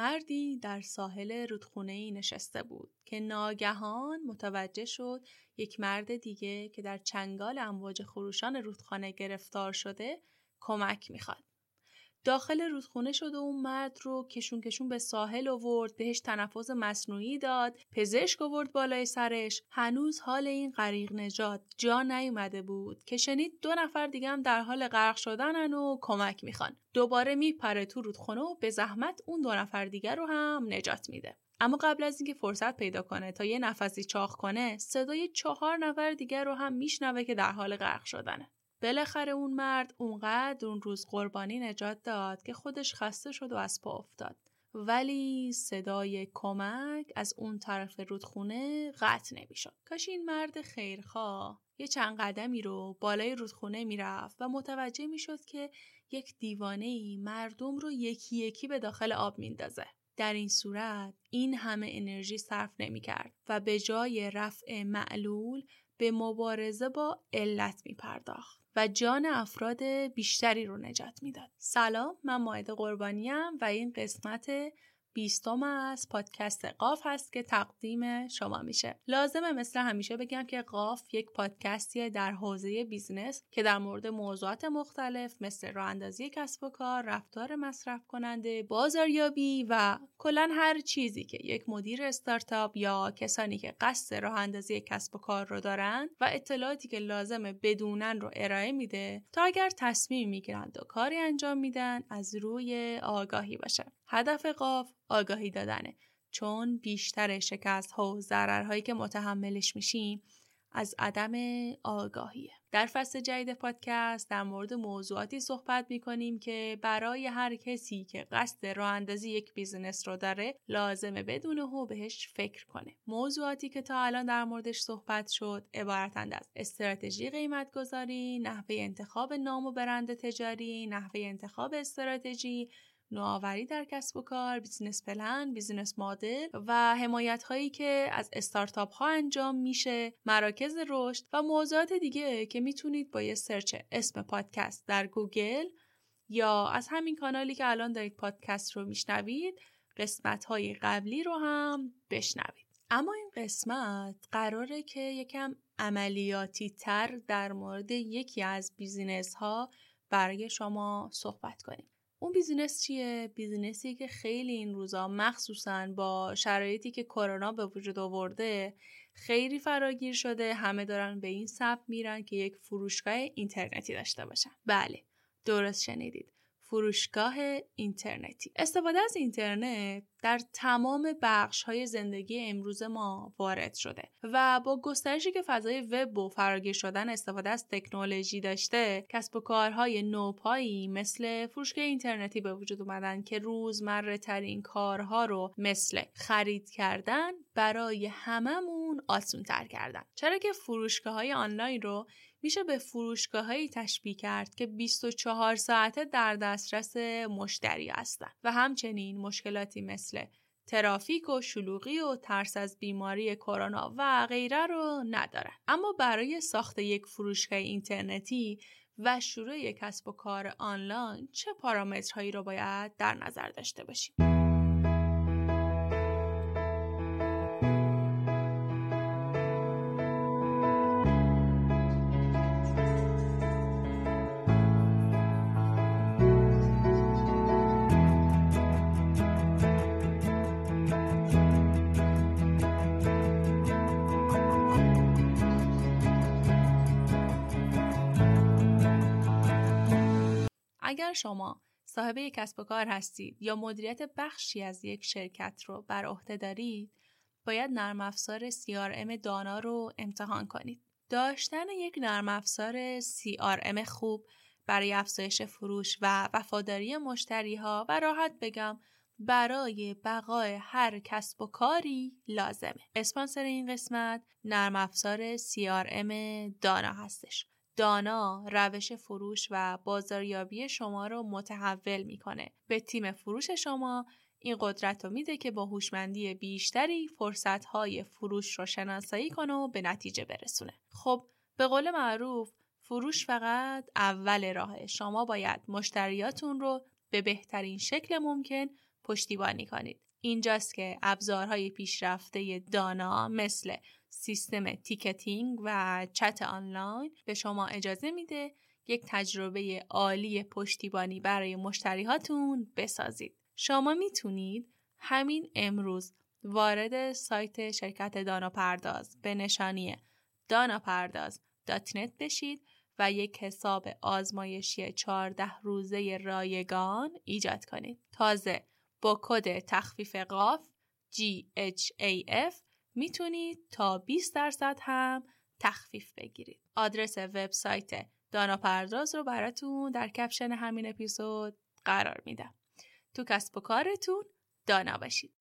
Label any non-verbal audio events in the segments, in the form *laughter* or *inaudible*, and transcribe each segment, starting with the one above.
مردی در ساحل رودخونه ای نشسته بود که ناگهان متوجه شد یک مرد دیگه که در چنگال امواج خروشان رودخانه گرفتار شده کمک می‌خواد. داخل رودخونه شد و اون مرد رو کشون کشون به ساحل آورد بهش تنفس مصنوعی داد پزشک آورد بالای سرش. هنوز حال این غریق نجات جا نیومده بود که شنید دو نفر دیگه هم در حال غرق شدنن و کمک می‌خوان. دوباره میپره تو رودخونه و به زحمت اون دو نفر دیگر رو هم نجات میده. اما قبل از اینکه فرصت پیدا کنه تا یه نفسی چاخ کنه صدای چهار نفر دیگر رو هم میشنوه که در حال غرق شدنه. بالاخره اون مرد اونقدر اون روز قربانی نجات داد که خودش خسته شد و از پا افتاد. ولی صدای کمک از اون طرف رودخونه قطع نمی‌شد. کاش این مرد خیرخواه یه چند قدمی رو بالای رودخونه می‌رفت و متوجه می‌شد که یک دیوانه ای مردم رو یکی یکی به داخل آب میندازه. در این صورت این همه انرژی صرف نمی کرد و به جای رفع معلول به مبارزه با علت می پرداخت. و جان افراد بیشتری رو نجات می‌داد. سلام من مائده قربانیم و این قسمت بیستم از پادکست قاف هست که تقدیم شما میشه. لازمه مثل همیشه بگم که قاف یک پادکستیه در حوزه business که در مورد موضوعات مختلف مثل راه اندازی کسب و کار رفتار مصرف کننده بازاریابی و کلا هر چیزی که یک مدیر استارتاپ یا کسانی که قصد راه اندازی کسب و کار رو دارن و اطلاعاتی که لازمه بدونن رو ارائه میده تا اگر تصمیم می‌گیرند و کاری انجام میدن از روی آگاهی باشه. هدف قاف آگاهی دادنه چون بیشتر شکست ها و ضررهایی که متحملش میشیم از عدم آگاهیه. در فصل جدید پادکست در مورد موضوعاتی صحبت می‌کنیم که برای هر کسی که قصد راه اندازی یک business رو داره لازمه بدونه و بهش فکر کنه. موضوعاتی که تا الان در موردش صحبت شد عبارتند از استراتژی قیمت گذاری، نحوه انتخاب نام و برند تجاری، نحوه انتخاب استراتژی، نوآوری در کسب و کار، business plan، business model و حمایت هایی که از استارتاپ ها انجام میشه، مراکز رشد و موضوعات دیگه که می‌تونید با یه search اسم پادکست در گوگل یا از همین کانالی که الان دارید پادکست رو میشنوید قسمت های قبلی رو هم بشنوید. اما این قسمت قراره که یکم عملیاتی تر در مورد یکی از business ها برای شما صحبت کنیم. اون business چیه؟ business ی که خیلی این روزا مخصوصا با شرایطی که کرونا به وجود آورده خیلی فراگیر شده. همه دارن به این سمت میرن که یک فروشگاه اینترنتی داشته باشن. بله درست شنیدید. فروشگاه اینترنتی. استفاده از اینترنت در تمام بخش های زندگی امروز ما وارد شده و با گسترشی که فضای وب و فراگیر شدن استفاده از تکنولوژی داشته کسب و کارهای نوپایی مثل فروشگاه اینترنتی به وجود اومدن که روزمره ترین کارها رو مثل خرید کردن برای هممون آسون تر کردن. چرا که فروشگاه های آنلاین رو میشه به فروشگاه هایی تشبیه کرد که 24 ساعته در دسترس مشتری هستند و همچنین مشکلاتی مثل ترافیک و شلوغی و ترس از بیماری کرونا و غیره رو ندارن. اما برای ساخت یک فروشگاه اینترنتی و شروع کسب و کار آنلاین چه پارامترهایی رو باید در نظر داشته باشیم؟ اگر شما صاحب یک کسب و کار هستید یا مدیریت بخشی از یک شرکت رو بر عهده دارید باید نرم افزار CRM دانا رو امتحان کنید. داشتن یک نرم افزار CRM خوب برای افزایش فروش و وفاداری مشتری ها و راحت بگم برای بقای هر کسب و کاری لازمه. اسپانسر این قسمت نرم افزار CRM دانا هستش. دانا روش فروش و بازاریابی شما رو متحول می‌کنه. به تیم فروش شما این قدرت رو میده که با هوشمندی بیشتری فرصتهای فروش رو شناسایی کنه و به نتیجه برسونه. خب به قول معروف فروش فقط اول راهه. شما باید مشتریاتون رو به بهترین شکل ممکن پشتیبانی کنید. اینجاست که ابزارهای پیشرفته دانا مثل سیستم ticketing و چت آنلاین به شما اجازه میده یک تجربه عالی پشتیبانی برای مشتریهاتون بسازید. شما می‌تونید همین امروز وارد سایت شرکت دانا پرداز به نشانی دانا پرداز نت بشید و یک حساب آزمایشی 14 روزه رایگان ایجاد کنید. تازه با کد تخفیف قاف GHAF می‌تونید تا 20 درصد هم تخفیف بگیرید. آدرس وبسایت دانا پرداز رو براتون در کپشن همین اپیزود قرار میدم. تو کسب و کارتون دانا باشید.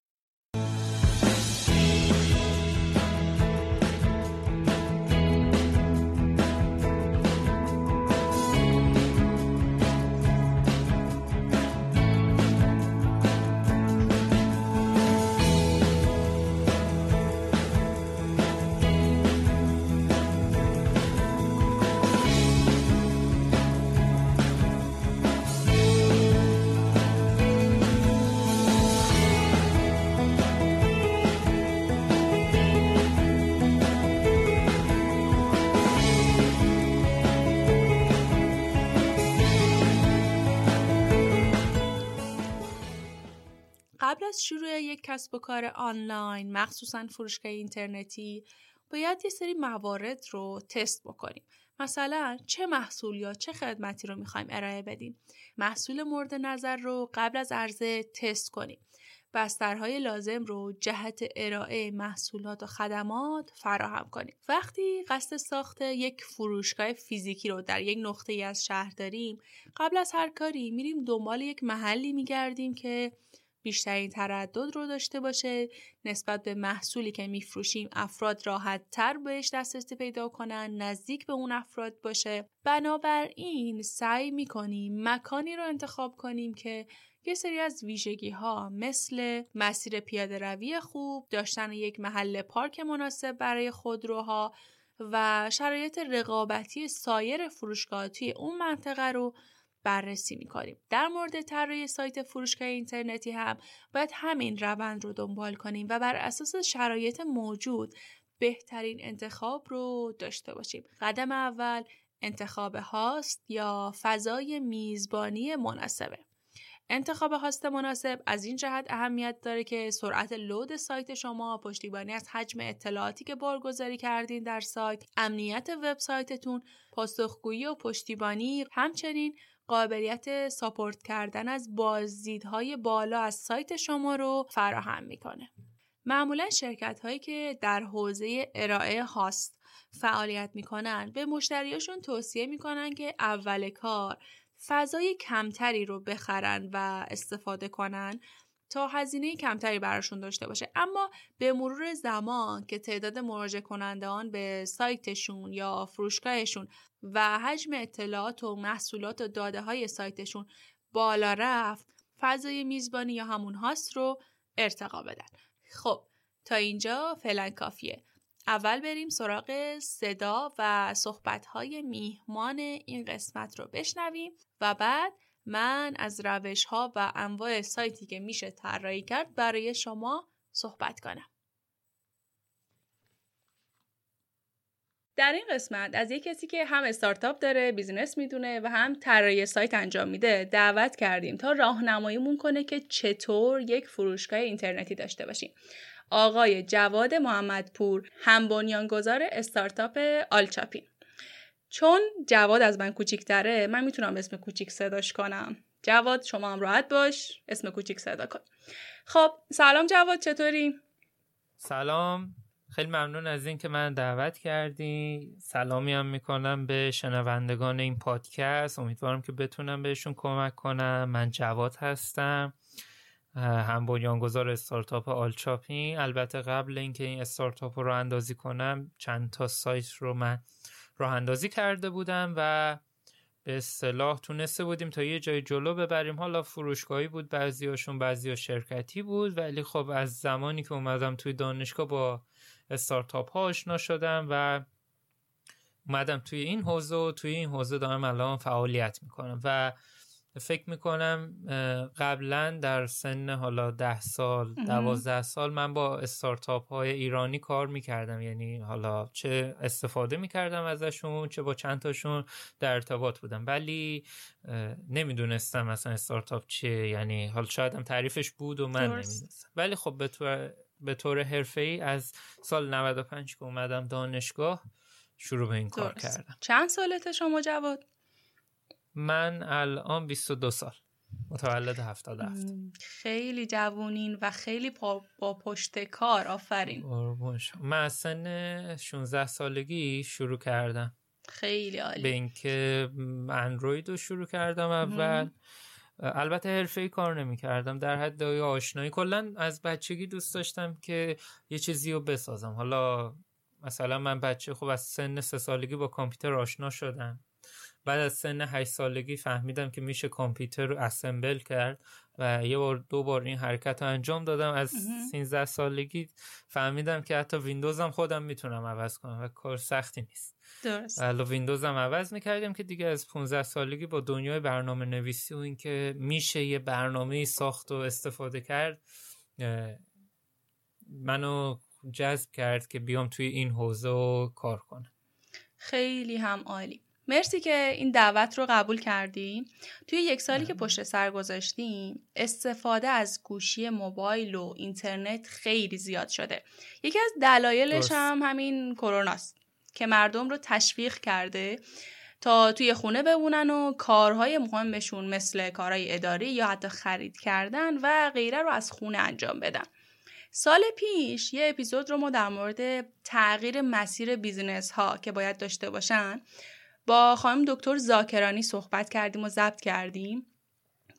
از شروع یک کسب و کار آنلاین مخصوصا فروشگاه اینترنتی باید یه سری موارد رو تست بکنیم. مثلا چه محصول یا چه خدمتی رو می‌خوایم ارائه بدیم؟ محصول مورد نظر رو قبل از عرضه تست کنیم. بسترهای لازم رو جهت ارائه محصولات و خدمات فراهم کنیم. وقتی قصد ساخت یک فروشگاه فیزیکی رو در یک نقطه از شهر داریم قبل از هر کاری میریم دنبال یک محلی میگردیم که بیشترین تردد رو داشته باشه. نسبت به محصولی که میفروشیم افراد راحت تر بهش دسترسی پیدا کنن نزدیک به اون افراد باشه. بنابراین سعی می‌کنیم مکانی رو انتخاب کنیم که یه سری از ویژگی ها مثل مسیر پیاده روی خوب داشتن یک محل پارک مناسب برای خودروها و شرایط رقابتی سایر فروشگاه توی اون منطقه رو بررسی می‌کنیم. در مورد طراحی سایت فروشگاه اینترنتی هم باید همین روند رو دنبال کنیم و بر اساس شرایط موجود بهترین انتخاب رو داشته باشیم. قدم اول انتخاب هاست یا فضای میزبانی مناسبه؟ انتخاب هاست مناسب از این جهت اهمیت داره که سرعت لود سایت شما پشتیبانی از حجم اطلاعاتی که بارگذاری کردین در سایت امنیت وبسایتتون پاسخگویی و پشتیبانی همچنین قابلیت ساپورت کردن از بازدیدهای بالا از سایت شما رو فراهم می‌کنه. معمولا شرکت هایی که در حوزه ارائه هاست فعالیت می‌کنن به مشتریاشون توصیه می‌کنن که اول کار فضای کمتری رو بخرن و استفاده کنن تا هزینه کمتری براشون داشته باشه. اما به مرور زمان که تعداد مراجع کنندگان به سایتشون یا فروشگاهشون و حجم اطلاعات و محصولات و داده های سایتشون بالا رفت فضای میزبانی یا همون هاست رو ارتقا بدن. خب تا اینجا فعلا کافیه. اول بریم سراغ صدا و صحبت های میهمان این قسمت رو بشنویم و بعد من از روش ها و انواع سایتی که میشه طراحی کرد برای شما صحبت کنم. در این قسمت از یک کسی که هم استارتاپ داره business می‌دونه و هم طراحی سایت انجام میده دعوت کردیم تا راهنماییمون کنه که چطور یک فروشگاه اینترنتی داشته باشیم آقای جواد محمدپور هم بنیانگذار استارتاپ آلچاپین چون جواد از من کوچیکتره من می‌تونم اسم کوچیک صداش کنم. جواد شما هم راحت باش اسم کوچیک صدا کن. خب سلام جواد چطوری؟ سلام. خیلی ممنون از این که من دعوت کردی. سلامی هم می‌کنم به شنوندگان این پادکست. امیدوارم که بتونم بهشون کمک کنم. من جواد هستم هم بنیانگذار استارتاپ آلچاپین البته قبل اینکه این استارتاپ رو اندازی کنم چند تا سایت رو من راه اندازی کرده بودم و به اصطلاح تونسته بودیم تا یه جای جلو ببریم. حالا فروشگاهی بود بعضیاشون بعضی شرکتی بود ولی خب از زمانی که اومدم توی دانشگاه با استارتاپ ها آشنا شدم و اومدم توی این حوزه و توی این حوزه دارم الان فعالیت می‌کنم. و فکر می‌کنم قبلا در سن حالا ده سال دوازده سال من با استارتاپ های ایرانی کار می‌کردم. یعنی حالا چه استفاده می‌کردم ازشون چه با چند تاشون در ارتباط بودم. ولی نمی‌دونستم مثلا استارتاپ چیه. یعنی حالا شاید هم تعریفش بود و من نمی‌دونستم. ولی خب به طور به طور حرفه ای از سال 95 که اومدم دانشگاه شروع به این کار کردم. چند سالت شما جواد؟ من الان 22 سال. متولد 77 خیلی جوونین و خیلی با پشت کار. آفرین. من از سن 16 سالگی شروع کردم. خیلی عالی. به اینکه اندروید رو شروع کردم اول. البته حرفه کار نمی کردم در حد آشنایی. کلا از بچگی دوست داشتم که یه چیزی رو بسازم. حالا مثلا من بچه خوب از سن سه سالگی با کامپیوتر آشنا شدم. بعد از سن 8 سالگی فهمیدم که میشه کامپیوتر رو اسمبل کرد و یه بار دو بار این حرکت رو انجام دادم. از 13 سالگی فهمیدم که حتی ویندوز هم خودم می‌تونم عوض کنم و کار سختی نیست. درست. حالا ویندوز هم عوض می‌کردیم که دیگه از 15 سالگی با دنیای برنامه نویسی و اینکه میشه یه برنامه ساخت و استفاده کرد منو جذب کرد که بیام توی این حوزه و کار کنم. خیلی هم عالی. مرسی که این دعوت رو قبول کردیم توی یک سالی که پشت سر گذاشتیم استفاده از گوشی موبایل و اینترنت خیلی زیاد شده. یکی از دلایلش هم همین کروناست که مردم رو تشویق کرده تا توی خونه بمونن و کارهای مهمشون مثل کارهای اداری یا حتی خرید کردن و غیره رو از خونه انجام بدن. سال پیش یه اپیزود رو ما در مورد تغییر مسیر business ها که باید داشته باشن با خانم دکتر زاکرانی صحبت کردیم و ضبط کردیم.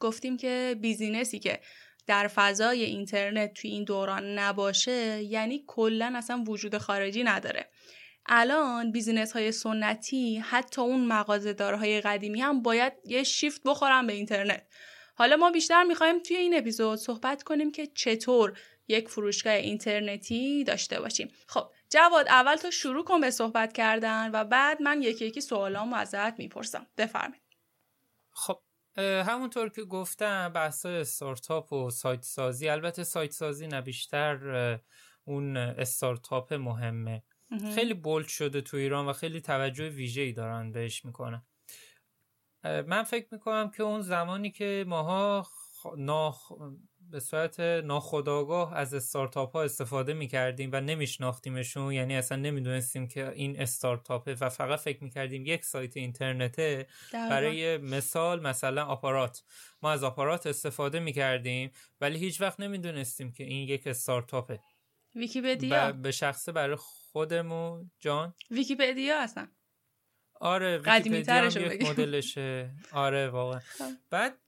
گفتیم که business ی که در فضای اینترنت توی این دوران نباشه یعنی کلا اصلا وجود خارجی نداره. الان business های سنتی حتی اون مغازه‌دارهای قدیمی هم باید یه شیفت بخورن به اینترنت. حالا ما بیشتر می‌خوایم توی این اپیزود صحبت کنیم که چطور یک فروشگاه اینترنتی داشته باشیم. خب جواد اول تو شروع کن به صحبت کردن و بعد من یکی یکی سوالامو ازت می‌پرسم. بفرمایید. خب همونطور که گفتم بحث استارتاپ و سایت سازی البته سایت سازی نه بیشتر اون استارتاپ مهمه. خیلی بولد شده تو ایران و خیلی توجه ویژه‌ای دارن بهش می‌کنن. من فکر می‌کنم که اون زمانی که ماها ناخ... به صورت ناخداگاه از استارتاپ ها استفاده می‌کردیم و نمیشناختیمشون. یعنی اصلا نمی‌دونستیم که این استارتاپه و فقط فکر می‌کردیم یک سایت اینترنته برای مثال مثلا آپارات. ما از آپارات استفاده می‌کردیم ولی هیچ وقت نمی‌دونستیم که این یک استارتاپه. ویکیپدیا؟ به شخصه برای خودمون جان؟ ویکیپدیا اصلا آره ویکیپدیا یک مدلشه. آره واقعا. خب. بعد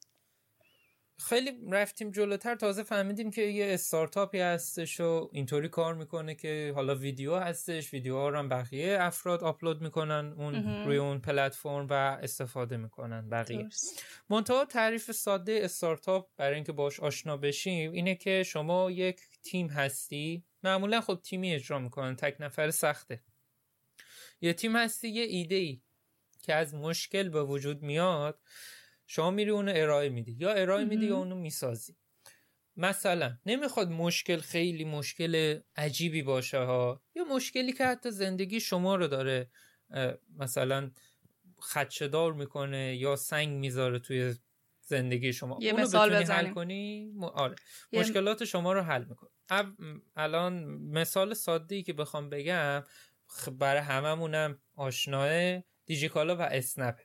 خیلی رفتیم جلوتر تازه فهمیدیم که یه استارتاپی هستش و اینطوری کار می‌کنه که حالا ویدیو هستش ویدیوها رو هم بقیه افراد آپلود می‌کنن اون روی اون پلتفرم و استفاده می‌کنن بقیه. منتها تعریف ساده استارتاپ برای اینکه باش آشنا بشیم اینه که شما یک تیم هستی. معمولا خب تیمی اجرا می‌کنن تک نفر سخته. یه تیم هستی یه ایده ای که از مشکل به وجود میاد. شما میری اونو ارائه میدی. یا ارائه میدی یا اونو می‌سازی. مثلا نمی‌خواد مشکل خیلی مشکل عجیبی باشه ها. یا مشکلی که حتی زندگی شما رو داره مثلا خدشدار می‌کنه یا سنگ می‌ذاره توی زندگی شما. یه اونو مثال بتونی حل کنی؟ آره. مشکلات شما رو حل می‌کنه. الان مثال ساده ای که بخوام بگم برای هممونم آشناه دیجیکالا و اسنپ.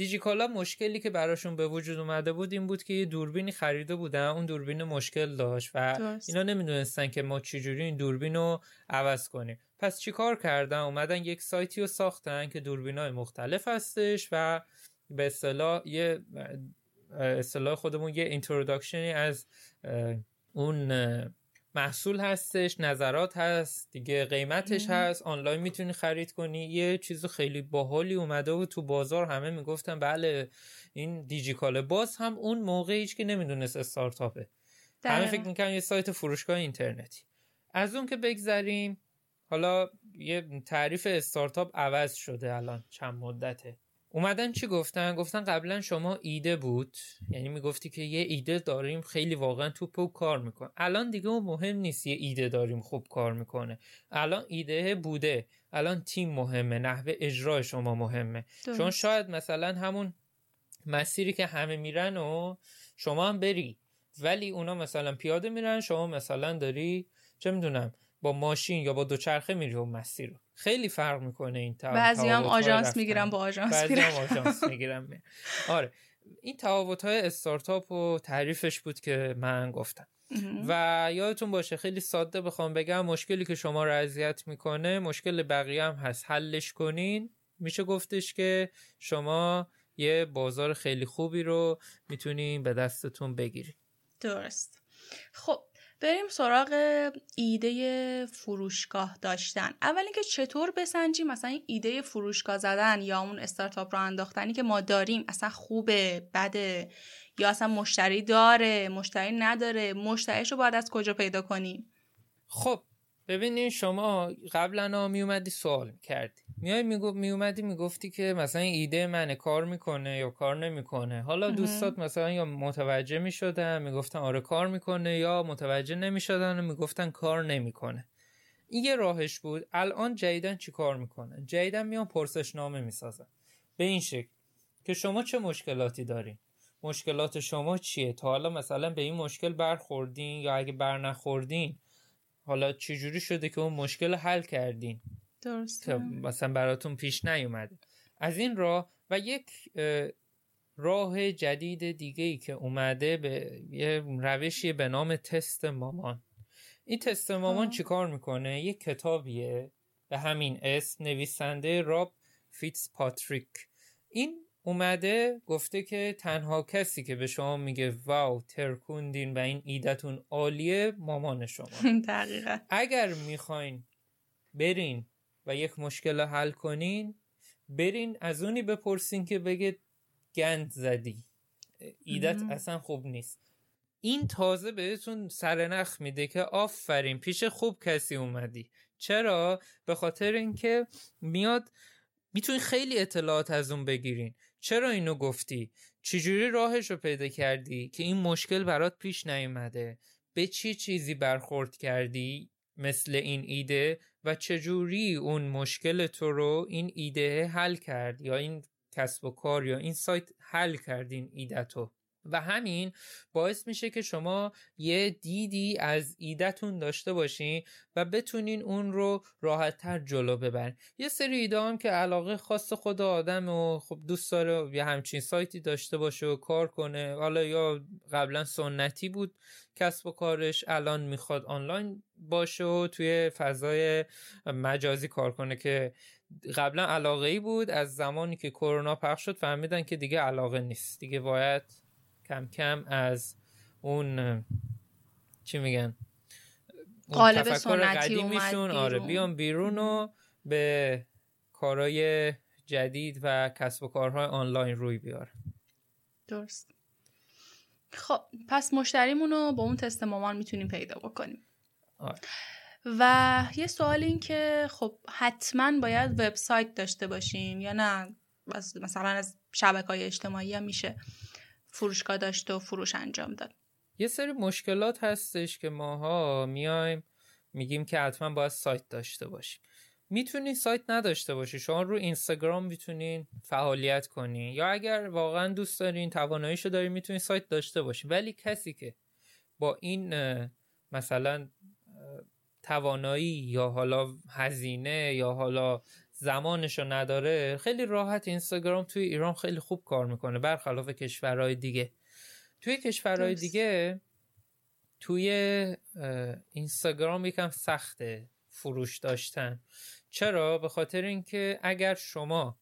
دیجیکالا مشکلی که براشون به وجود اومده بود این بود که یه دوربینی خریده بودن. اون دوربین مشکل داشت و اینا نمی‌دونستن که ما چجوری این دوربین رو عوض کنیم. پس چیکار کردن؟ اومدن یک سایتی رو ساختن که دوربین های مختلف هستش و به اصطلاح یه اصطلاح خودمون یه introduction ی از اون محصول هستش نظرات هست دیگه قیمتش هست آنلاین می‌تونی خرید کنی. یه چیز خیلی باحالی اومده و تو بازار همه می‌گفتن بله این دیجیکاله. باز هم اون موقعی که نمی‌دونست استارتاپه. همه فکر می‌کنن یه سایت فروشگاه اینترنتی. از اون که بگذریم حالا یه تعریف استارتاپ عوض شده الان چند مدته. اومدن چی گفتن؟ گفتن قبلا شما ایده بود. یعنی می‌گفتی که یه ایده داریم خیلی واقعا توپ و کار می‌کنه. الان دیگه اون مهم نیست یه ایده داریم خوب کار می‌کنه. الان ایده بوده. الان تیم مهمه. نحوه اجرای شما مهمه. درست. چون شاید مثلا همون مسیری که همه میرن و شما هم بری. ولی اونا مثلا پیاده میرن شما مثلا داری چه می‌دونم با ماشین یا با دوچرخه میری اون مسیر رو. خیلی فرق می‌کنه این تا- بعضی هم آژانس. می‌گیرن با آژانس هم آژانس. *laughs* آره. این تفاوت های استارتاپ و تعریفش بود که من گفتم. و یادتون باشه خیلی ساده بخوام بگم مشکلی که شما رو اذیت می‌کنه مشکل بقیه هم هست. حلش کنین. میشه گفتش که شما یه بازار خیلی خوبی رو می‌تونین به دستتون بگیرین. درست. خب بریم سراغ ایده فروشگاه داشتن. اول اینکه چطور بسنجیم؟ مثلا ایده فروشگاه زدن یا اون استارتاپ رو انداختنی که ما داریم اصلا خوبه بده یا اصلا مشتری داره مشتری نداره مشتریش رو باید از کجا پیدا کنیم؟ خب ببینین شما قبلا می اومدی سوال کردی. میای میگو می اومدی می‌گفتی که مثلا ایده منه کار می‌کنه یا کار نمی‌کنه. حالا. دوستات مثلا یا متوجه می‌شدن می‌گفتن آره کار می‌کنه یا متوجه نمی‌شدن و می‌گفتن کار نمی‌کنه. این یه راهش بود. الان جدیدن چی کار می‌کنن جدیدن میان پرسشنامه می‌سازن. به این شکل که شما چه مشکلاتی دارین؟ مشکلات شما چیه؟ تا حالا مثلا به این مشکل برخوردین یا اگه بر نخوردین حالا چجوری شده که اون مشکل رو حل کردین؟ درست که مثلا براتون پیش نیومده. از این راه و یک اه، راه جدید دیگه ای که اومده به یه روشی به نام تست مامان. این تست مامان خب. چیکار می‌کنه؟ یک کتابیه به همین اسم نویسنده راب فیتز پاتریک این اومده گفته که تنها کسی که به شما میگه واو ترکوندین و این ایدتون عالیه مامان شما. *laughs* دقیقا. اگر می‌خواین برین و یک مشکل رو حل کنین برین از اونی بپرسین که بگه گند زدی. ایدت. اصلا خوب نیست. این تازه بهتون سرنخ میده که آفرین پیش خوب کسی اومدی. چرا؟ به خاطر اینکه میاد می‌تونی خیلی اطلاعات از اون بگیرین. چرا اینو گفتی؟ چجوری راهش رو پیدا کردی که این مشکل برات پیش نیومده؟ به چی چیزی برخورد کردی مثل این ایده و چجوری اون مشکل تو رو این ایده حل کرد یا این کسب و کار یا این سایت حل کرد این ایده تو؟ و همین باعث میشه که شما یه دیدی از ایدهتون داشته باشین و بتونین اون رو راحتتر جلو ببرین. یه سری ایده هم که علاقه خاص خود آدم و خب دوست داره یه همچین سایتی داشته باشه و کار کنه. حالا یا قبلا سنتی بود کسب و کارش الان می‌خواد آنلاین باشه و توی فضای مجازی کار کنه که قبلا علاقه ای بود از زمانی که کرونا پخش شد فهمیدن که دیگه علاقه نیست. دیگه باید کم کم از اون چی میگن؟ قالب تفکر سنتی قدیمیشون. آره. بیان بیرون و به کارهای جدید و کسب و کارهای آنلاین روی بیار. درست. خب پس مشتریمون رو با اون تست مامان می‌تونیم پیدا بکنیم. آره. و یه سوال این که خب حتما باید وبسایت داشته باشیم یا نه؟ مثلا از شبکه های اجتماعی هم میشه. فروشگاه داشته و فروش انجام داد. یه سری مشکلات هستش که ماها میایم میگیم که حتما باید سایت داشته باشیم. می‌تونین سایت نداشته باشی. شما رو اینستاگرام می‌تونین فعالیت کنین یا اگر واقعا دوست دارین تواناییشو دارین می‌تونین سایت داشته باشین ولی کسی که با این مثلا توانایی یا حالا هزینه یا حالا زمانشو نداره خیلی راحت اینستاگرام توی ایران خیلی خوب کار می‌کنه برخلاف کشورهای دیگه. توی کشورهای. دیگه توی اینستاگرام یکم سخته فروش داشتن. چرا؟ به خاطر اینکه اگر شما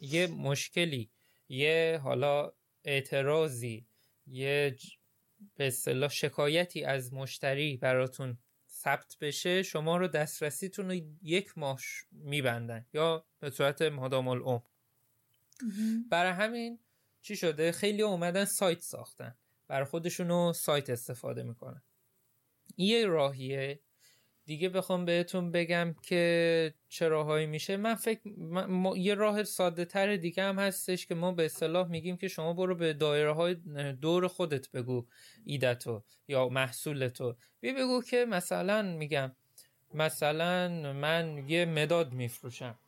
یه مشکلی یه حالا اعتراضی یه به اصطلاح شکایتی از مشتری براتون ثبت بشه شما رو دسترسیتون رو یک ماه ش- میبندن یا به صورت مادام العمر. برای همین چی شده؟ خیلی اومدن سایت ساختن. برای خودشونو سایت استفاده می‌کنن. این یه راهیه. دیگه بخوام بهتون بگم که چه راههایی میشه. من فکر یه راه ساده تر دیگه هم هستش که ما به اصطلاح میگیم که شما برو به دایره های دور خودت بگو ایدتو یا محصولتو. بی بگو که مثلا میگم مثلا من یه مداد میفروشم.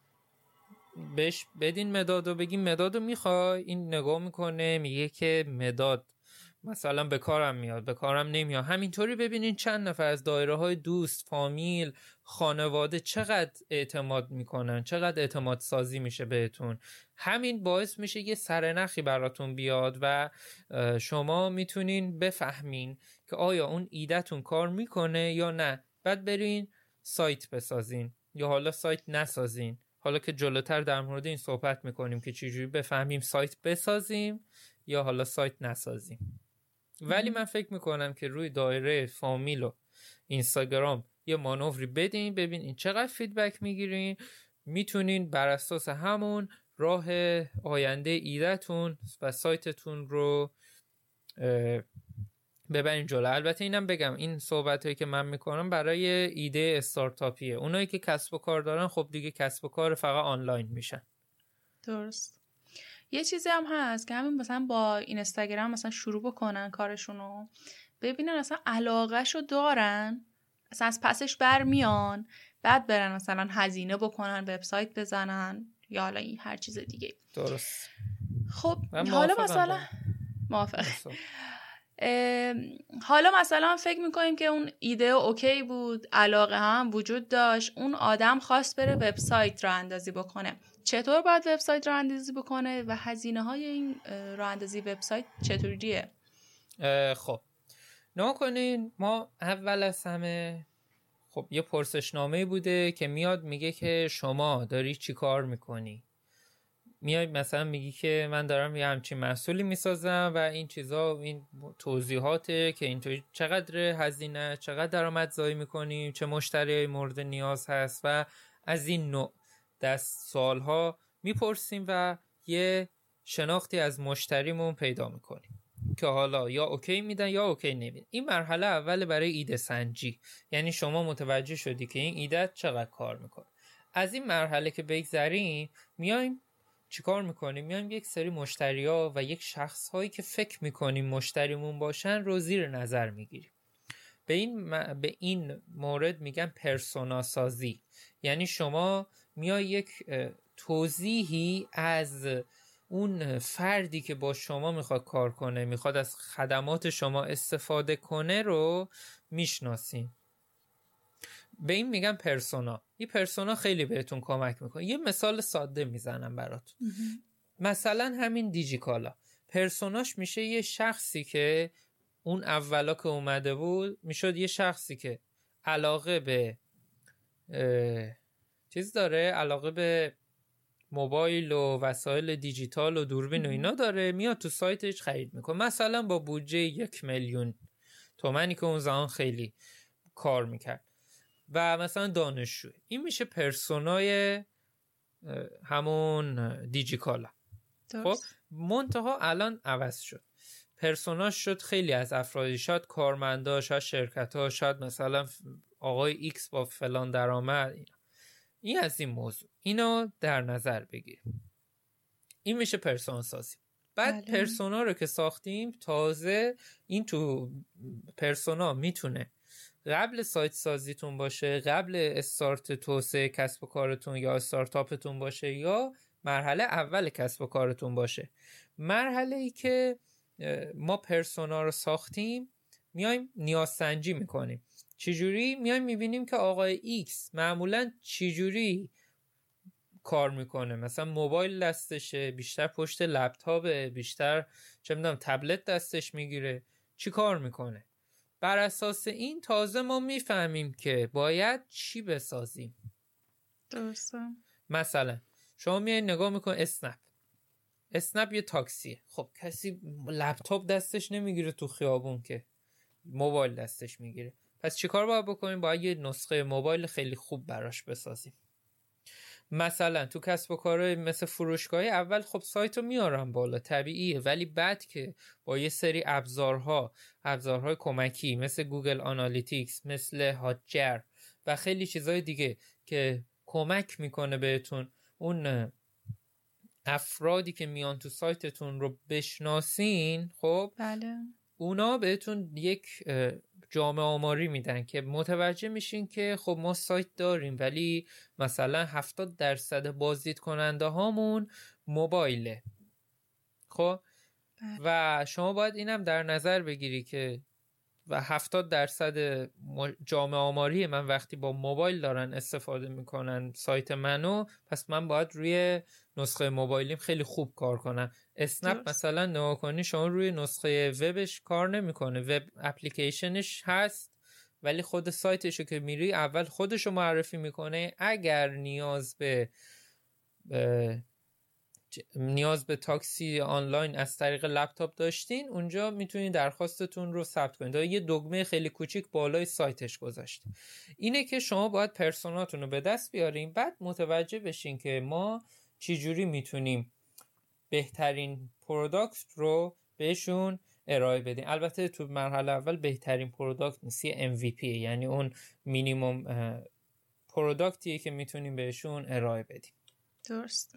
بهش بدین مداد و بگیم مداد می‌خوای؟ این نگاه می‌کنه میگه که مداد. مثلا به کارم میاد به کارم نمیاد. همینطوری ببینین چند نفر از دایره های دوست فامیل خانواده چقدر اعتماد می‌کنن چقدر اعتماد سازی میشه بهتون. همین باعث میشه یه سرنخی براتون بیاد و شما می‌تونین بفهمین که آیا اون ایدهتون کار می‌کنه یا نه. بعد برین سایت بسازین یا حالا سایت نسازین. حالا که جلوتر در مورد این صحبت می‌کنیم که چجوری بفهمیم سایت بسازیم یا حالا سایت نسازیم. ولی من فکر می‌کنم که روی دایره فامیل و اینستاگرام یه مانوری بدین ببین این چقدر فیدبک می‌گیرین. می‌تونین بر اساس همون راه آینده ایدهتون و سایتتون رو ببرین جلو. البته اینم بگم این صحبت هایی که من می‌کنم برای ایده استارتاپیه. اونایی که کسب و کار دارن خب دیگه کسب و کار فقط آنلاین میشن. درست. یه چیزی هم هست که همین مثلا با این اینستاگرام مثلا شروع بکنن کارشونو ببینن اصلا علاقهشو دارن اصلا از پسش برمیان بعد برن مثلا هزینه بکنن وبسایت بزنن یا حالا این هر چیز دیگه. درست. خب حالا مثلا موافق. حالا مثلا فکر می‌کنیم که اون ایده اوکی بود علاقه هم وجود داشت اون آدم خواست بره وبسایت را اندازی بکنه. چطور باید وبسایت را اندازی بکنه و هزینه های این را اندازی وبسایت چطوریه؟ خب. نما کنین ما اول از همه خب یه پرسشنامه بوده که میاد میگه که شما داری چی کار می‌کنی؟ میای مثلا میگی که من دارم یه همچین محصولی می‌سازم و این چیزا این توضیحاته که اینطوری چقدر هزینه چقدر درآمدزایی می‌کنیم چه مشتری مورد نیاز هست و از این نوع. دست سالها می‌پرسیم و یه شناختی از مشتریمون پیدا می‌کنیم که حالا یا okay میدن یا okay نمیدن. این مرحله اول برای ایده سنجی. یعنی شما متوجه شدی که این ایده چقدر کار می‌کنه. از این مرحله که بگذریم میایم چیکار می‌کنیم؟ میایم یک سری مشتریا و یک شخص هایی که فکر می‌کنیم مشتریمون باشن رو زیر نظر می‌گیریم. به این, به این مورد میگن persona سازی یعنی شما میای یک توضیحی از اون فردی که با شما می‌خواد کار کنه می‌خواد از خدمات شما استفاده کنه رو می‌شناسین به این میگن پرسونا. این پرسونا خیلی بهتون کمک می‌کنه. یه مثال ساده می‌زنم براتون. مثلا همین دیجیکالا. پرسوناش میشه یه شخصی که اون اولا که اومده بود می‌شد یه شخصی که علاقه به چیز داره علاقه به موبایل و وسایل دیجیتال و دوربین و اینا داره میاد تو سایتش خرید می‌کنه. مثلا با بودجه یک میلیون تومنی که اون زمان خیلی کار می‌کرد. و مثلا دانشجو. این میشه پرسونای همون دیجیکالا. خب منتها الان عوض شد. persona ش شد خیلی از افرادی. شاید کارمندا شاید شرکت ها شاید مثلا آقای ایکس با فلان درآمد این از این موضوع. اینو در نظر بگیریم این میشه persona سازی. بعد بله. persona رو که ساختیم تازه این تو persona می‌تونه قبل سایت سازیتون باشه قبل استارت توسعه کسب و کارتون یا استارتاپتون باشه یا مرحله اول کسب و کارتون باشه. مرحله ای که ما persona رو ساختیم میایم نیاز سنجی می‌کنیم. چجوری میایم می‌بینیم که آقای ایکس معمولا چجوری کار می‌کنه؟ مثلا موبایل دستشه بیشتر پشت لپتاپه بیشتر چه می‌دونم تبلت دستش می‌گیره. چی کار می‌کنه؟ بر اساس این تازه ما می‌فهمیم که باید چی بسازیم. درسته. مثلا شما میای نگاه می‌کنی اسنپ. اسنپ یه تاکسیه. خب کسی لپتاپ دستش نمی‌گیره تو خیابون که موبایل دستش می‌گیره. پس چیکار باید بکنیم؟ باید یه نسخه موبایل خیلی خوب براش بسازیم. مثلا تو کسب و کار مثل فروشگاهی اول خب سایت رو میارم بالا طبیعیه. ولی بعد که با یه سری ابزارها ابزارهای کمکی مثل Google Analytics مثل Hotjar و خیلی چیزهای دیگه که کمک می‌کنه بهتون اون افرادی که میان تو سایتتون رو بشناسین خب بله. اونا بهتون یک جامعه آماری میدن که متوجه میشین که خب ما سایت داریم ولی مثلا 70 درصد بازدید کننده هامون موبایله خب بله. و شما باید اینم در نظر بگیری که و 70 درصد جامعه آماری من وقتی با موبایل دارن استفاده می‌کنن سایت منو پس من باید روی نسخه موبایلیم خیلی خوب کار کنم. اسنپ. مثلا نگاه کنی شما روی نسخه وبش کار نمی‌کنه. وب اپلیکیشنش هست ولی خود سایتشو که میری اول خودشو معرفی می‌کنه. اگر نیاز به نیاز به تاکسی آنلاین از طریق لپتاپ داشتین اونجا می‌تونید درخواستتون رو ثبت کنید. یه دگمه خیلی کوچیک بالای سایتش گذاشته اینه که شما باید persona تون رو به دست بیارین. بعد متوجه بشین که ما چجوری می‌تونیم بهترین product رو بهشون ارائه بدیم. البته تو مرحله اول بهترین product نیست یه MVP یعنی اون minimum product یه که می‌تونیم بهشون ارائه بدیم. درست.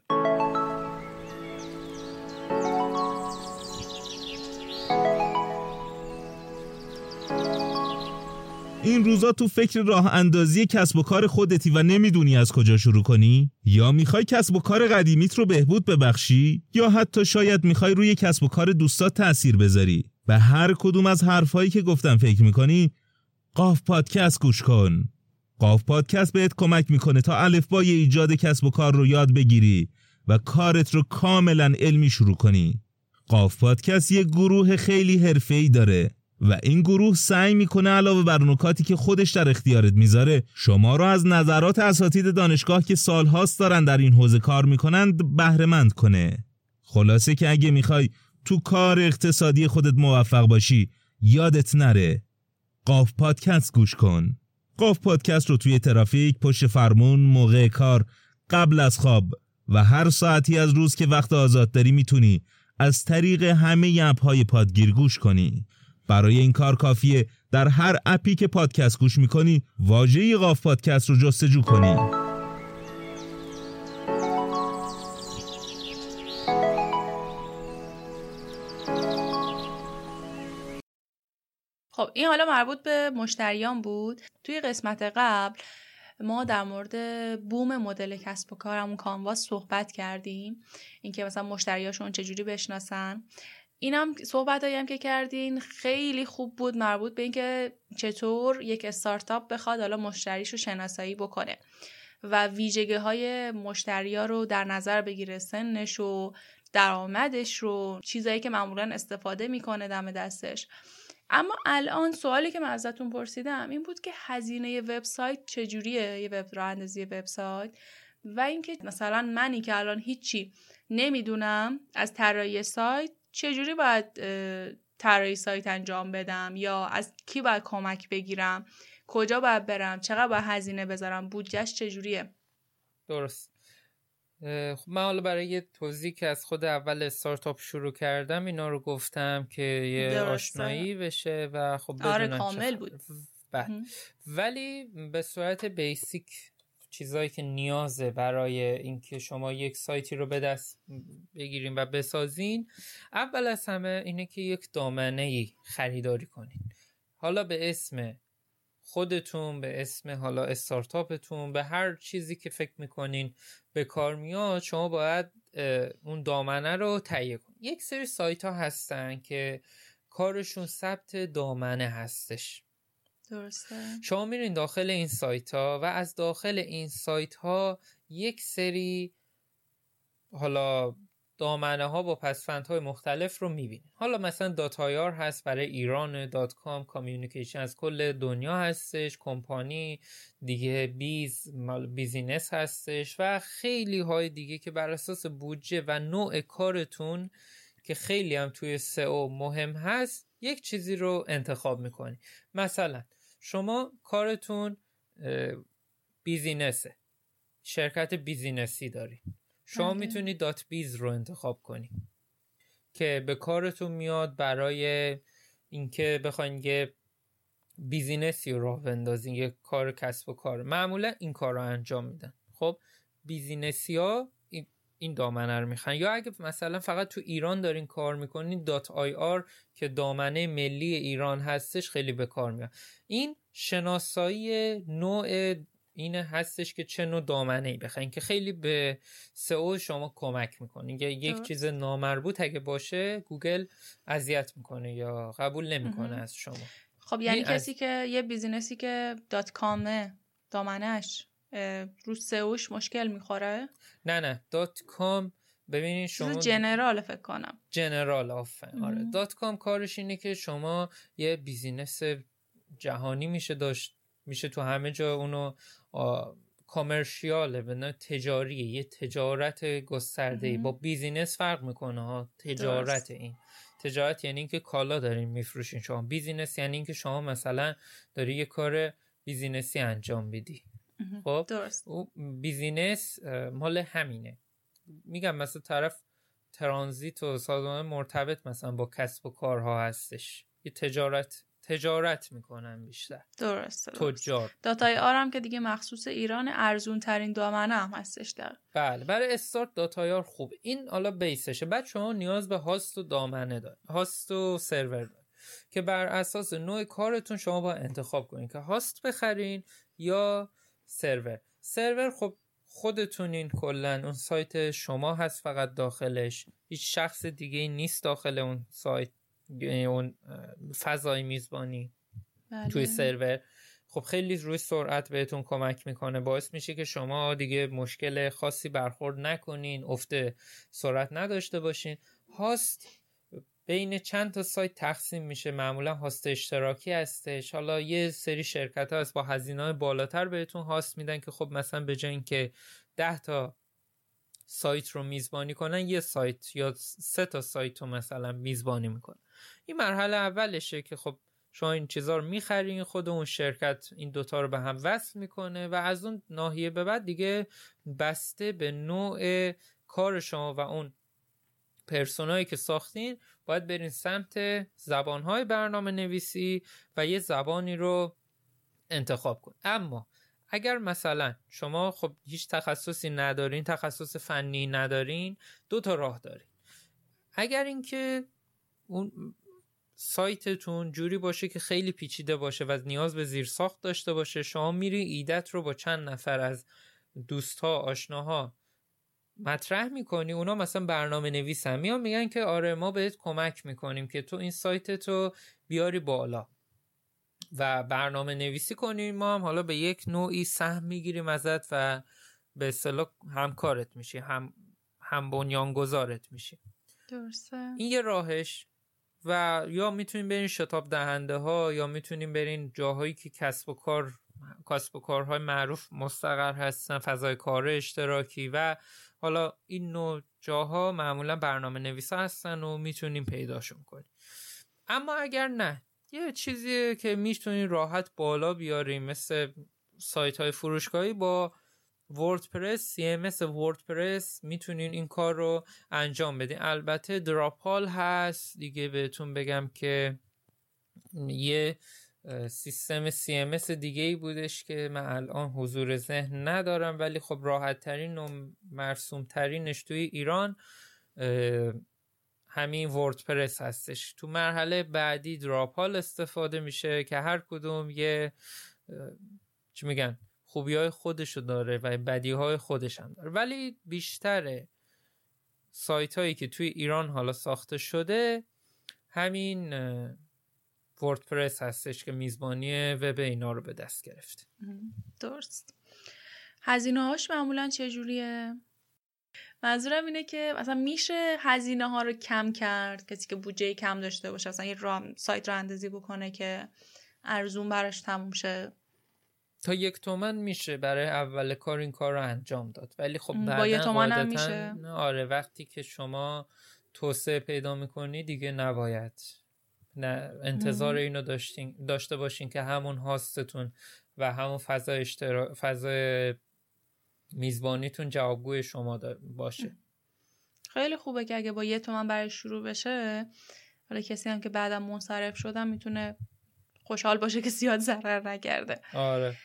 این روزا تو فکر راه اندازی کسب و کار خودتی و نمی‌دونی از کجا شروع کنی؟ یا می‌خوای کسب و کار قدیمیت رو بهبود ببخشی؟ یا حتی شاید می‌خوای روی کسب و کار دوستات تأثیر بذاری؟ به هر کدوم از حرفهایی که گفتم فکر می‌کنی؟ قاف پادکست گوش کن قاف پادکست بهت کمک می‌کنه تا الفبای ایجاد کسب و کار رو یاد بگیری و کارت رو کاملا علمی شروع کنی قاف پادکست یه گروه خیلی حرفه‌ای داره و این گروه سعی می‌کنه علاوه بر نکاتی که خودش در اختیارت می‌ذاره شما را از نظرات اساتید دانشگاه که سالهاست دارن در این حوزه کار می‌کنند بهرهمند کنه. خلاصه که اگه می‌خوای تو کار اقتصادی خودت موفق باشی یادت نره. قاف پادکست گوش کن. قاف پادکست رو توی ترافیک پشت فرمون موقع کار قبل از خواب و هر ساعتی از روز که وقت آزاد داری می‌تونی از طریق همه اپ های پادگیر گوش کنی. برای این کار کافیه. در هر اپی که پادکست گوش می‌کنی واژه قاف پادکست رو جستجو کنی. خب این حالا مربوط به مشتریان بود. توی قسمت قبل ما در مورد بوم مدل کسب و کارمون کانواس صحبت کردیم. اینکه مثلا مشتریاشون چجوری بشناسن. اینم صحبت هم که کردین خیلی خوب بود مربوط به اینکه چطور یک استارتاپ بخواد حالا مشتریش رو شناسایی بکنه و ویژگی های مشتریا رو در نظر بگیره سنش و درآمدش رو چیزایی که معمولا استفاده می‌کنه دم دستش. اما الان سوالی که من ازتون پرسیدم این بود که هزینه وبسایت چجوریه؟ یه وب راه وبسایت و اینکه مثلا منی که الان هیچی نمی‌دونم از طراحی سایت چجوری باید طراحی سایت انجام بدم؟ یا از کی باید کمک بگیرم؟ کجا باید برم؟ چقدر باید هزینه بذارم؟ بودجهش چجوریه؟ درست. خب من حالا برای یه توضیح که از خود اول استارتاپ شروع کردم اینا رو گفتم که یه درسته. آشنایی بشه و خب آره کامل. بود. بله. ولی به صورت بیسیک چیزایی که نیازه برای اینکه شما یک سایتی رو به دست بگیرین و بسازین اول از همه اینه که یک دامنه ای خریداری کنین. حالا به اسم خودتون به اسم حالا استارتاپتون به هر چیزی که فکر می‌کنین به کار میاد شما باید اون دامنه رو تهیه کنین. یک سری سایت ها هستن که کارشون ثبت دامنه هستش. درسته. شما میرین داخل این سایت ها و از داخل این سایت ها یک سری حالا دامنه ها با پسوندهای مختلف رو می‌بینید حالا مثلا dot ir هست برای ایران dot com communication از کل دنیا هستش کمپانی دیگه biz business هستش و خیلی های دیگه که بر اساس بودجه و نوع کارتون که خیلی هم توی سئو مهم هست یک چیزی رو انتخاب می‌کنی مثلا شما کارتون business ه. شرکت business ی داری. شما بله. می‌تونید dot biz رو انتخاب کنی که به کارتون میاد برای اینکه بخواین یه business ی رو راه بندازین یه کار کسب و کار. معمولا این کار رو انجام میدن. خب business ی ها این دامنه رو می‌خوان یا اگه مثلا فقط تو ایران دارین کار می‌کنین dot ir که دامنه ملی ایران هستش خیلی به کار میاد. این شناسایی نوع این هستش که چه نوع دامنه ای بخواین که خیلی به سئو شما کمک می‌کنه. یک چیز نامربوط اگه باشه گوگل اذیت می‌کنه یا قبول نمی‌کنه از شما. خب یعنی کسی که یه business ی که. dot com ه دامنش رو سئوش مشکل می‌خوره؟ نه نه. dot com ببینید شما general فکر کنم. general آفن آره. dot com کارش اینه که شما یه business جهانی میشه داشت میشه تو همه جا اونو commercial ه به تجاریه یه تجارت گسترده ای با business فرق می‌کنه ها. تجارت این. تجارت یعنی اینکه کالا دارین میفروشین شما. business یعنی اینکه شما مثلا داری یه کار business ی انجام بدی خب درست. business مال همینه. میگم مثلا طرف ترانزیت و سازمان مرتبط مثلا با کسب و کارها هستش. یه تجارت تجارت می‌کنن بیشتر. درسته تجار. dot ir م که دیگه مخصوص ایران ارزون ترین دامنه هم هستش در. بله برای استارت dot ir خوب. این حالا base شه. بعد شما نیاز به هاست و دامنه داره هاست و سرور داره که بر اساس نوع کارتون شما با انتخاب کنید که هاست بخرین یا سرور. سرور خب خودتونین کلا اون سایت شما هست فقط داخلش. هیچ شخص دیگه نیست داخل اون سایت اون فضای میزبانی بله. توی سرور. خب خیلی روی سرعت بهتون کمک می‌کنه. باعث میشه که شما دیگه مشکل خاصی برخورد نکنین افت سرعت نداشته باشین. هاست بین چند تا سایت تقسیم میشه. معمولا هاست اشتراکی هستش. حالا یه سری شرکت ها هست با هزینه بالاتر بهتون هاست میدن که خب مثلا به جای اینکه 10 تا سایت رو میزبانی کنن یه سایت یا سه تا سایت رو مثلا میزبانی می‌کنن. این مرحله اولشه که خب شما این چیزها رو می‌خرین خود اون شرکت این دوتا رو به هم وصل می‌کنه و از اون ناحیه به بعد دیگه بسته به نوع کار شما و اون پرسونایی که ساختین باید برین سمت زبانهای برنامه نویسی و یه زبانی رو انتخاب کن. اما اگر مثلا شما خب هیچ تخصصی ندارین تخصص فنی ندارین دو تا راه دارین. اگر اینکه اون سایتتون جوری باشه که خیلی پیچیده باشه و نیاز به زیرساخت داشته باشه شما میری ایدت رو با چند نفر از دوستها آشناها مطرح می‌کنی؟ اونا مثلا برنامه نویسن میان میگن که آره ما بهت کمک می‌کنیم که تو این سایت تو بیاری بالا. و برنامه نویسی کنیم ما هم حالا به یک نوعی سهم می‌گیریم ازت و به اصطلاح همکارت میشی. هم هم بنیانگذارت میشی. درسته. این یه راهش. و یا می‌تونیم برین شتاب دهنده ها یا می‌تونیم برین جاهایی که کسب و کار کسب و کارهای معروف مستقر هستن فضای کار اشتراکی و حالا این نوع جاها معمولا برنامه نویسا هستن و می‌تونیم پیداشون کنیم. اما اگر نه یه چیزی که می‌تونیم راحت بالا بیاریم مثل سایت های فروشگاهی با وردپرس CMS وردپرس می‌تونین این کار رو انجام بدین. البته دراپال هست. دیگه بهتون بگم که یه سیستم CMS دیگه ای بودش که من الان حضور ذهن ندارم ولی خب راحت ترین و مرسوم ترینش توی ایران همین وردپرس هستش. تو مرحله بعدی دراپال استفاده میشه که هر کدوم یه چی میگن خوبی های خودشو داره و بدی های خودش هم داره. ولی بیشتر سایت هایی که توی ایران حالا ساخته شده همین وردپرس هستش که میزبانی وب اینا رو به دست گرفت. درست. هزینه هاش معمولا چجوریه؟ منظورم اینه که مثلا میشه هزینه ها رو کم کرد؟ کسی که بودجه کم داشته باشه مثلا یه سایت رو اندازی بکنه که ارزون براش تموم شه؟ تا یک تومن میشه برای اول کار این کار رو انجام داد. ولی خب با یه تومن هم میشه؟ آره وقتی که شما توسعه پیدا می‌کنی دیگه نباید. نه انتظار اینو داشتین داشته باشین که همون هاستتون و همون فضا اشترا... فضای میزبانیتون جوابگوی شما باشه. خیلی خوبه که اگه با یه تومن برای شروع بشه حالا کسی هم که بعدم منصرف شدن می‌تونه خوشحال باشه که زیاد ضرر نکرده. آره.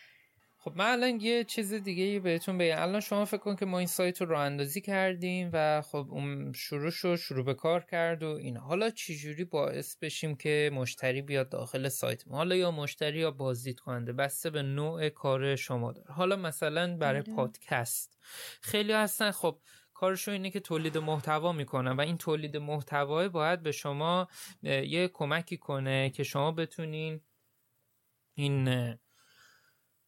خب من الان یه چیز دیگه بهتون بگم. الان شما فکر کن که ما این سایت رو راه اندازی کردیم و خب اون شروع شد شروع به کار کرد و این حالا چجوری باعث بشیم که مشتری بیاد داخل سایت ما؟ حالا یا مشتری یا بازدید کننده بسته به نوع کار شما داره. حالا مثلا برای آره. پادکست. خیلی هستن. خب کارشون اینه که تولید محتوا می‌کنن و این تولید محتوا باید به شما یه کمکی کنه که شما بتونین این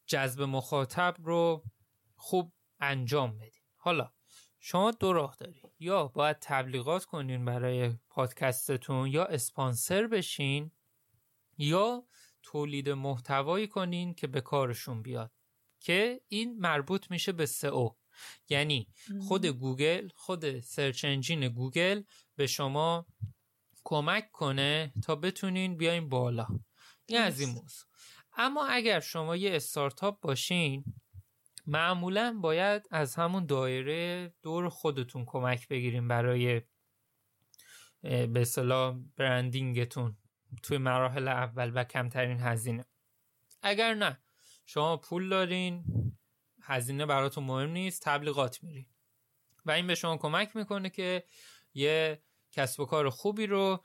جذب مخاطب رو خوب انجام بدین. حالا شما دو راه دارید یا باید تبلیغات کنین برای پادکستتون یا اسپانسر بشین یا تولید محتوایی کنین که به کارشون بیاد که این مربوط میشه به سئو. یعنی خود گوگل خود search engine گوگل به شما کمک کنه تا بتونین بیاین بالا. این از این موضوع. اما اگر شما یه استارتاپ باشین معمولا باید از همون دایره دور خودتون کمک بگیریم برای به اصطلاح branding تون توی مراحل اول و کمترین هزینه. اگر نه شما پول دارین هزینه براتون مهم نیست تبلیغات میرین. و این به شما کمک می‌کنه که یه کسب و کار خوبی رو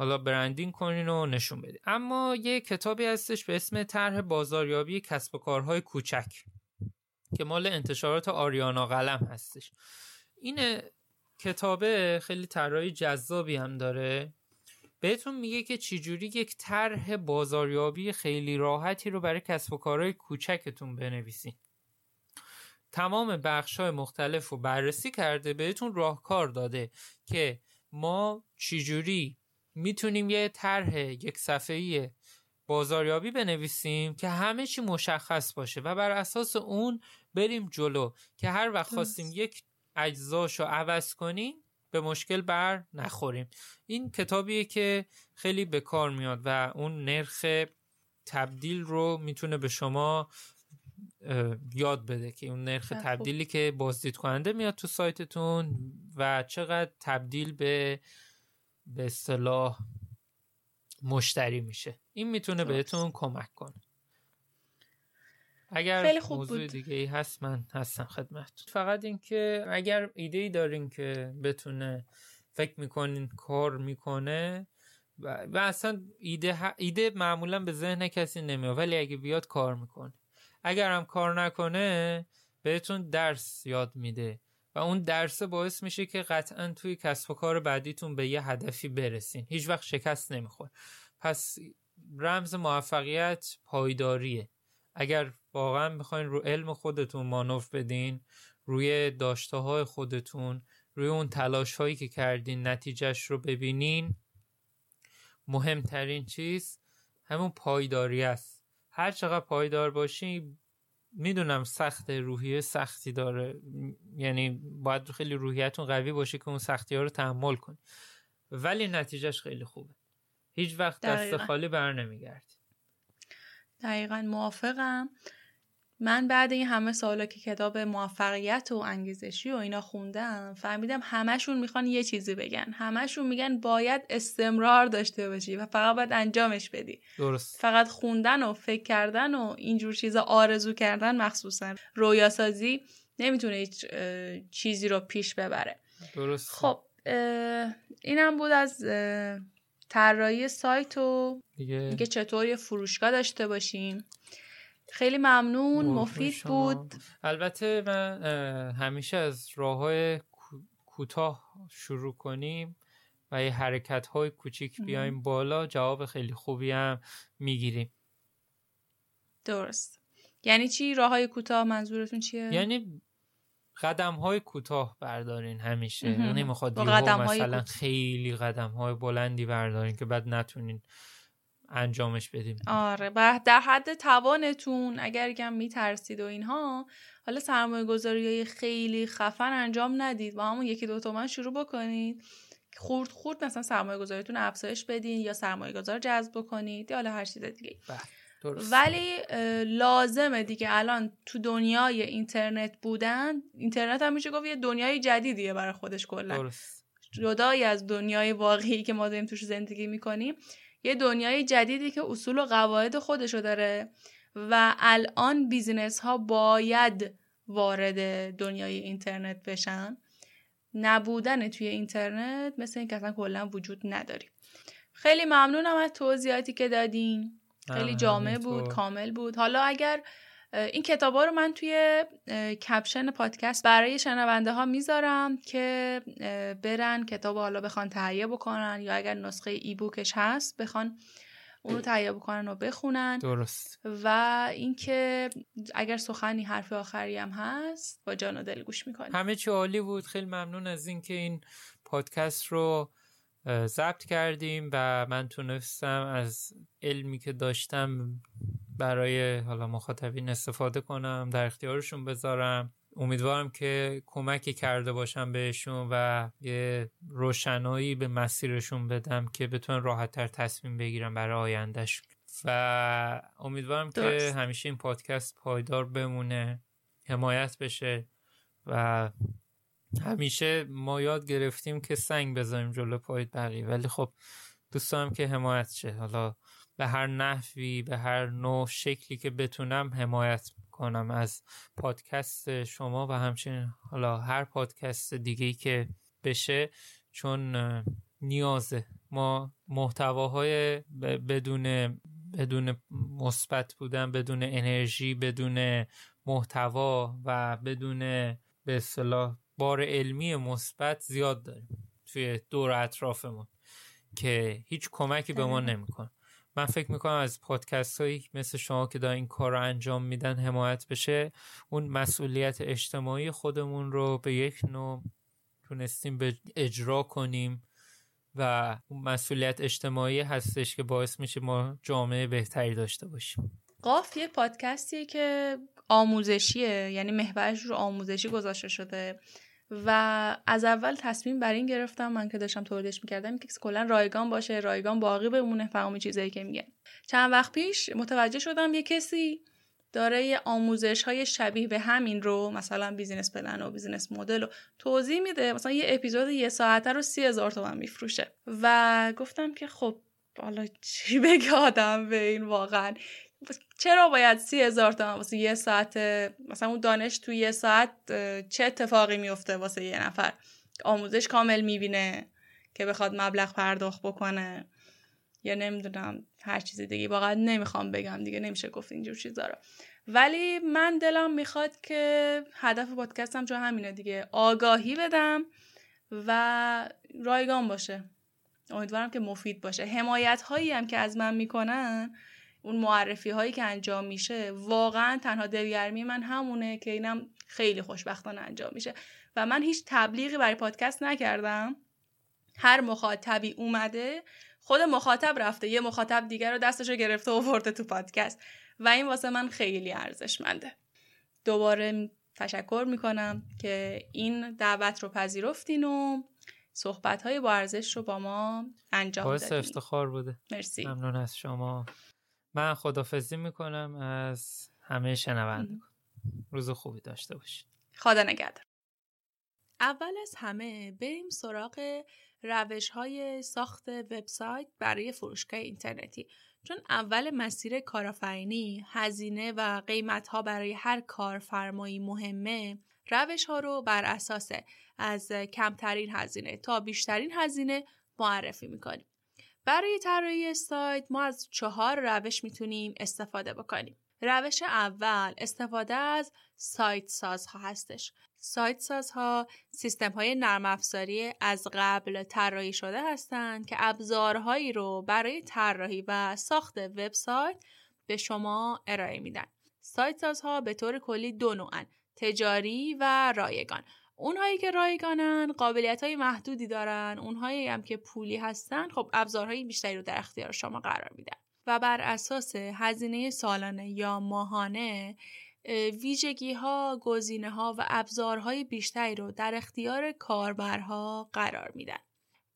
حالا برندینگ کنین و نشون بدین. اما یه کتابی هستش به اسم طرح بازاریابی کسب و کارهای کوچک که مال انتشارات آریانا قلم هستش. این کتابه خیلی طرحهای جذابی هم داره. بهتون میگه که چجوری یک طرح بازاریابی خیلی راحتی رو برای کسب و کارهای کوچکتون بنویسین. تمام بخش های مختلف رو بررسی کرده بهتون راهکار داده که ما چجوری می‌تونیم یه طرح یک صفحه‌ای بازاریابی بنویسیم که همه چی مشخص باشه و بر اساس اون بریم جلو که هر وقت خواستیم یک اجزاشو عوض کنیم به مشکل بر نخوریم. این کتابیه که خیلی به کار میاد و اون نرخ تبدیل رو می‌تونه به شما یاد بده که اون نرخ تبدیلی که بازدید کننده میاد تو سایتتون و چقدر تبدیل به به اصطلاح مشتری میشه. این می‌تونه بهتون کمک کنه. اگر خیلی خوب موضوع بود. دیگه ای هست من هستم خدمت فقط اینکه اگر ایده ای دارین که بتونه فکر می‌کنین کار می‌کنه و, و اصلا ایده, ایده معمولا به ذهن کسی نمیاد ولی اگه بیاد کار می‌کنه. اگر هم کار نکنه بهتون درس یاد میده. و اون درس باعث میشه که قطعا توی کسب و کار بعدیتون به یه هدفی برسین. هیچ وقت شکست نمی‌خوره. پس رمز موفقیت پایداریه. اگر واقعا می‌خواین رو علم خودتون مانور بدین روی داشته های خودتون روی اون تلاش هایی که کردین نتیجهش رو ببینین مهمترین چیز همون پایداری است. هر چقدر پایدار باشی می‌دونم سخت روحیه سختی داره. یعنی باید خیلی روحیتون قوی باشه که اون سختی ها رو تحمل کنی. ولی نتیجهش خیلی خوبه. هیچ وقت دست. خالی بر نمیگردی دقیقا. موافقم. من بعد این همه سالا که کتاب موفقیت و انگیزشی و اینا خوندم فهمیدم همشون می‌خوان یه چیزی بگن. همشون میگن باید استمرار داشته باشی و فقط باید انجامش بدی. درست. فقط خوندن و فکر کردن و اینجور چیزا آرزو کردن مخصوصا. رویاسازی نمی‌تونه هیچ چیزی رو پیش ببره. درست. خب اینم بود از طراحی سایت و دیگه. اینکه چطور یه فروشگاه داشته باشیم. خیلی ممنون مفید شما. بود البته من همیشه از راه های کوتاه شروع کنیم و یه حرکت های کوچیک بیایم بالا جواب خیلی خوبی هم می‌گیریم درست یعنی چی راه های کوتاه منظورتون چیه یعنی قدم های کوتاه بردارین همیشه مهم. نمی‌خواد مثلا. خیلی قدم های بلندی بردارین که بعد نتونین انجامش بدیم. آره و در حد توانتون اگر کم میترسید و اینها حالا سرمایه گذاری های خیلی خفن انجام ندید. با همون یکی دو تومن شروع بکنید. خورد خورد مثلا سرمایه گذاریتون افزایش بدین یا سرمایه گذار جذب بکنید یا حالا هر چیز دیگه. بله، درست. ولی لازمه دیگه. الان تو دنیای اینترنت بودن اینترنت هم میشه گفت یه دنیای جدیدیه برای خودش کلا. درست. جدای از دنیای واقعی که ما داریم توش زندگی می‌کنیم. یه دنیای جدیدی که اصول و قواعد خودشو داره و الان بیزینس ها باید وارد دنیای اینترنت بشن. نبودن توی اینترنت مثل اینکه اصلا کلا وجود نداریم خیلی ممنونم از توضیحاتی که دادین. خیلی جامع بود کامل بود. حالا اگر این کتاب رو من توی کپشن پادکست برای شنونده ها می‌ذارم که برن کتاب حالا بخوان تهیه بکنن یا اگر نسخه ای بوکش هست بخوان اونو تهیه بکنن و بخونن. درست. و اینکه اگر سخنی حرف آخری هم هست با جان و دل گوش می‌کنیم همه چی عالی بود. خیلی ممنون از اینکه این پادکست رو ضبط کردیم و من تونستم از علمی که داشتم برای حالا مخاطبین استفاده کنم در اختیارشون بذارم. امیدوارم که کمکی کرده باشم بهشون و یه روشنایی به مسیرشون بدم که بتونن راحتتر تصمیم بگیرم برای آیندهشون. و امیدوارم که همیشه این پادکست پایدار بمونه حمایت بشه و همیشه ما یاد گرفتیم که سنگ بذاریم جلو پای بقیه. ولی خب دوست دارم که حمایت شه. حالا به هر نحوی به هر نوع شکلی که بتونم حمایت کنم از پادکست شما و همچنین حالا هر پادکست دیگه که بشه چون نیازه. ما محتواهای بدون بدون مثبت بودن بدون انرژی بدون محتوا و بدون به اصطلاح بار علمی مثبت زیاد داریم توی دور اطرافمون که هیچ کمکی به ما نمی‌کنه. من فکر می‌کنم از پادکست هایی مثل شما که دارن این کار رو انجام میدن حمایت بشه. اون مسئولیت اجتماعی خودمون رو به یک نوع تونستیم به اجرا کنیم و اون مسئولیت اجتماعی هستش که باعث میشه ما جامعه بهتری داشته باشیم. قاف یه پادکستیه که آموزشیه یعنی محورش رو آموزشی گذاشته شده. و از اول تصمیم بر این گرفتم من که داشتم تولیدش می‌کردم که کلا رایگان باشه رایگان باقی بمونه فهمی چیزایی که میگن چند وقت پیش متوجه شدم یه کسی داره آموزش های شبیه به همین رو مثلا business plan و business model رو توضیح میده. مثلا یه اپیزود یه ساعته رو سی هزار تومن میفروشه. و گفتم که خب حالا چی بگه آدم به این واقعا؟ چرا باید سی هزار تومن واسه یه ساعت مثلا اون دانش توی یه ساعت چه اتفاقی میفته واسه یه نفر؟ آموزش کامل می‌بینه که بخواد مبلغ پرداخت بکنه یا نمی‌دونم هر چیزی دیگه واقعا نمی‌خوام بگم دیگه نمیشه گفت اینجور چیزا رو. ولی من دلم می‌خواد که هدف پادکستم چون همینه دیگه. آگاهی بدم و رایگان باشه. امیدوارم که مفید باشه. حمایت هایی هم که از من می‌کنن اون معرفی هایی که انجام میشه واقعا تنها دلگرمی من همونه که اینم خیلی خوشبختانه انجام میشه. و من هیچ تبلیغی برای پادکست نکردم. هر مخاطبی اومده خود مخاطب رفته یه مخاطب دیگر رو دستش رو گرفته و ورده تو پادکست. و این واسه من خیلی ارزشمنده. دوباره تشکر می‌کنم که این دعوت رو پذیرفتین و صحبت های با ارزش رو با ما انجام دادین. افتخار بوده. مرسی. ممنون از شما. من خدافزی می‌کنم از همه شنوندگان روز خوبی داشته باشید. خدا نگهدار. اول از همه بریم سراغ روش های ساخت وبسایت برای فروشگاه اینترنتی. چون اول مسیر کارآفرینی هزینه و قیمت ها برای هر کارفرمایی مهمه روش ها رو بر اساس از کمترین هزینه تا بیشترین هزینه معرفی می‌کنیم. برای طراحی سایت ما از چهار روش می‌تونیم استفاده بکنیم. روش اول استفاده از سایت سازها هستش. سایت سازها سیستم های نرم افزاری از قبل طراحی شده هستند که ابزارهایی رو برای طراحی و ساخت وبسایت به شما ارائه میدن. سایت سازها به طور کلی دو نوعن تجاری و رایگان اونهایی که رایگانن قابلیت های محدودی دارن اونهایی هم که پولی هستن خب ابزارهای بیشتری رو در اختیار شما قرار میدن و بر اساس هزینه سالانه یا ماهانه ویژگی ها، ها و ابزارهای بیشتری رو در اختیار کاربرها قرار میدن.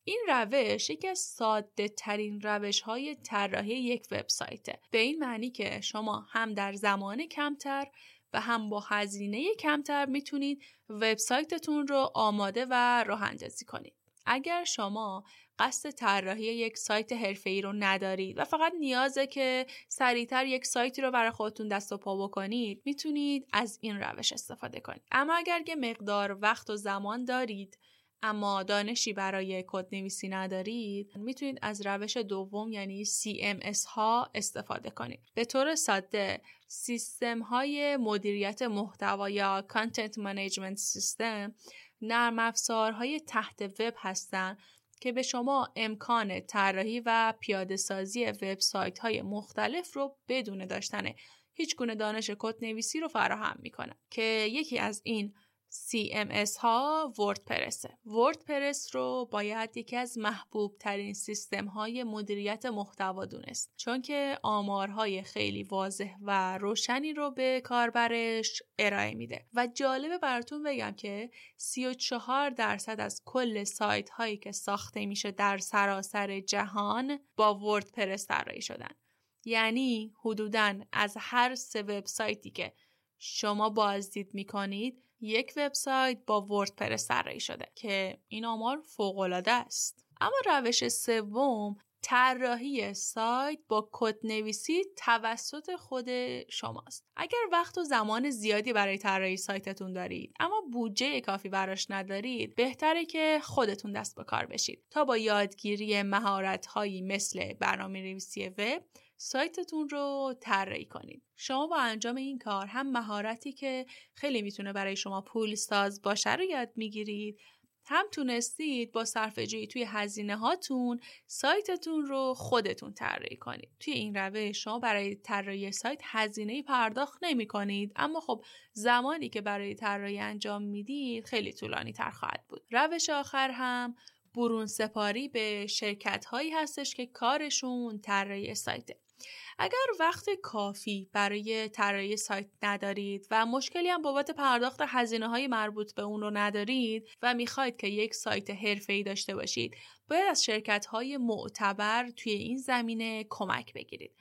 این روش یکی از ساده ترین روش های طراحی یک وبسایته. به این معنی که شما هم در زمان کمتر و هم با هزینه کمتر می‌تونید وبسایتتون رو آماده و راه اندازی کنید. اگر شما قصد طراحی یک سایت ای رو ندارید و فقط نیازه که سریعتر یک سایتی رو برای خودتون دست و پا بکنید می‌تونید از این روش استفاده کنید اما اگر یه مقدار وقت و زمان دارید اما دانشی برای کد نویسی ندارید می‌تونید از روش دوم یعنی CMS ها استفاده کنید. به طور ساده سیستم های مدیریت محتوا یا Content Management System نرم افزارهای تحت وب هستند که به شما امکان طراحی و پیاده سازی وبسایت های مختلف رو بدون داشتن هیچ گونه دانش کد نویسی رو فراهم می‌کنه که یکی از این CMS ها وردپرسه. وردپرس رو باید یکی از محبوب ترین سیستم های مدیریت محتوا دونست. چون که آمارهای خیلی واضح و روشنی رو به کاربرش ارائه میده. و جالبه براتون بگم که 34 درصد از کل سایت هایی که ساخته میشه در سراسر جهان با وردپرس طراحی شدن. یعنی حدوداً از هر سه وبسایتی که شما بازدید می‌کنید یک وبسایت با وردپرس طراحی شده که این آمار فوقالعاده است. اما روش سوم طراحی سایت با کد نویسی توسط خود شماست. اگر وقت و زمان زیادی برای طراحی سایتتون دارید اما بودجه کافی براش ندارید بهتره که خودتون دست به کار بشید. تا با یادگیری مهارت هایی مثل برنامه نویسی وب سایتتون رو طراحی کنید. شما با انجام این کار هم مهارتی که خیلی می‌تونه برای شما پول ساز باشه رو یاد می‌گیرید. هم تونستید با صرفه توی هزینه هاتون سایتتون رو خودتون طراحی کنید. توی این روش شما برای طراحی سایت هزینه پرداخت نمی کنید اما خب زمانی که برای طراحی انجام می‌دید خیلی طولانی تر خواهد بود. روش آخر هم برون سپاری به شرکت هایی هستش که کارشون طراحی سایته. اگر وقت کافی برای طراحی سایت ندارید و مشکلی هم بابت پرداخت هزینه های مربوط به اون رو ندارید و می‌خواید که یک سایت حرفه‌ای داشته باشید باید از شرکت های معتبر توی این زمینه کمک بگیرید.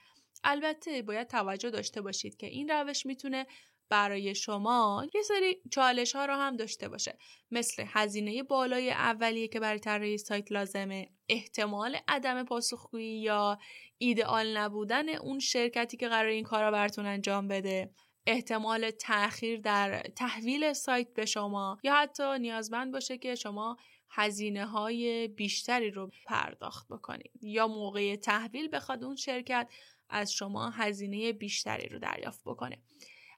البته باید توجه داشته باشید که این روش می‌تونه برای شما یه سری چالش ها رو هم داشته باشه. مثل هزینه بالای اولیه که برای طراحی سایت لازمه احتمال عدم پاسخگویی یا ایدئال نبودن اون شرکتی که قرار این کار رو براتون انجام بده. احتمال تاخیر در تحویل سایت به شما یا حتی نیازمند باشه که شما هزینه های بیشتری رو پرداخت بکنید یا موقع تحویل بخواد اون شرکت از شما هزینه بیشتری رو دریافت بکنه.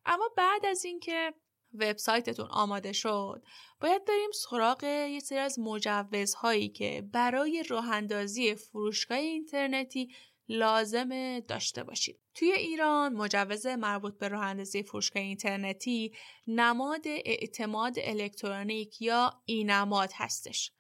اما بعد از اینکه وبسایتتون آماده شد باید بریم سراغ یه سری از مجوزهایی که برای راه اندازی فروشگاه اینترنتی لازم داشته باشید. توی ایران مجوز مربوط به راه اندازی فروشگاه اینترنتی نماد اعتماد الکترونیک یا اینماد هستش.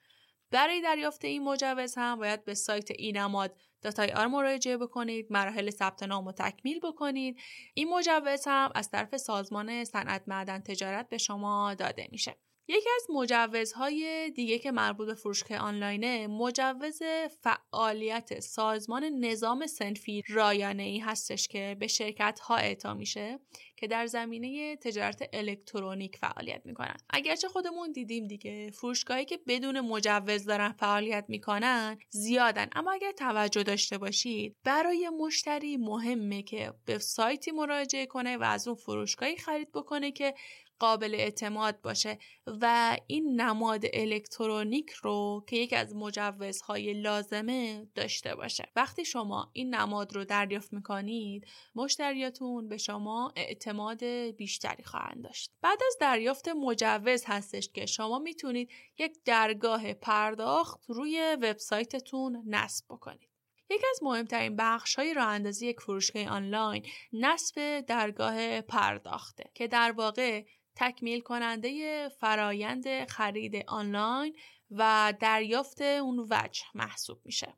برای دریافت این مجوز هم باید به سایت اینماد داتای آر مراجعه بکنید مراحل ثبت نام و تکمیل بکنید. این مجوز هم از طرف سازمان صنعت معدن تجارت به شما داده میشه. یکی از مجوزهای دیگه که مربوط به فروشگاه آنلاینه مجوز فعالیت سازمان نظام سنفی رایانه ای هستش که به شرکت ها اعطا میشه. که در زمینه تجارت الکترونیک فعالیت می‌کنن. اگرچه خودمون دیدیم دیگه فروشگاهی که بدون مجوز دارن فعالیت می‌کنن زیادن. اما اگر توجه داشته باشید برای مشتری مهمه که به سایتی مراجعه کنه و از اون فروشگاهی خرید بکنه که قابل اعتماد باشه و این نماد الکترونیک رو که یکی از مجوزهای لازمه داشته باشه. وقتی شما این نماد رو دریافت می‌کنید مشتریاتون به شما اعتماد بیشتری خواهند داشت. بعد از دریافت مجوز هستش که شما می‌تونید یک درگاه پرداخت روی وبسایتتون نصب بکنید. یکی از مهمترین بخش های راه اندازی یک فروشگاه آنلاین نصب درگاه پرداخته که در واقع تکمیل کننده فرایند خرید آنلاین و دریافت اون وجه محسوب میشه.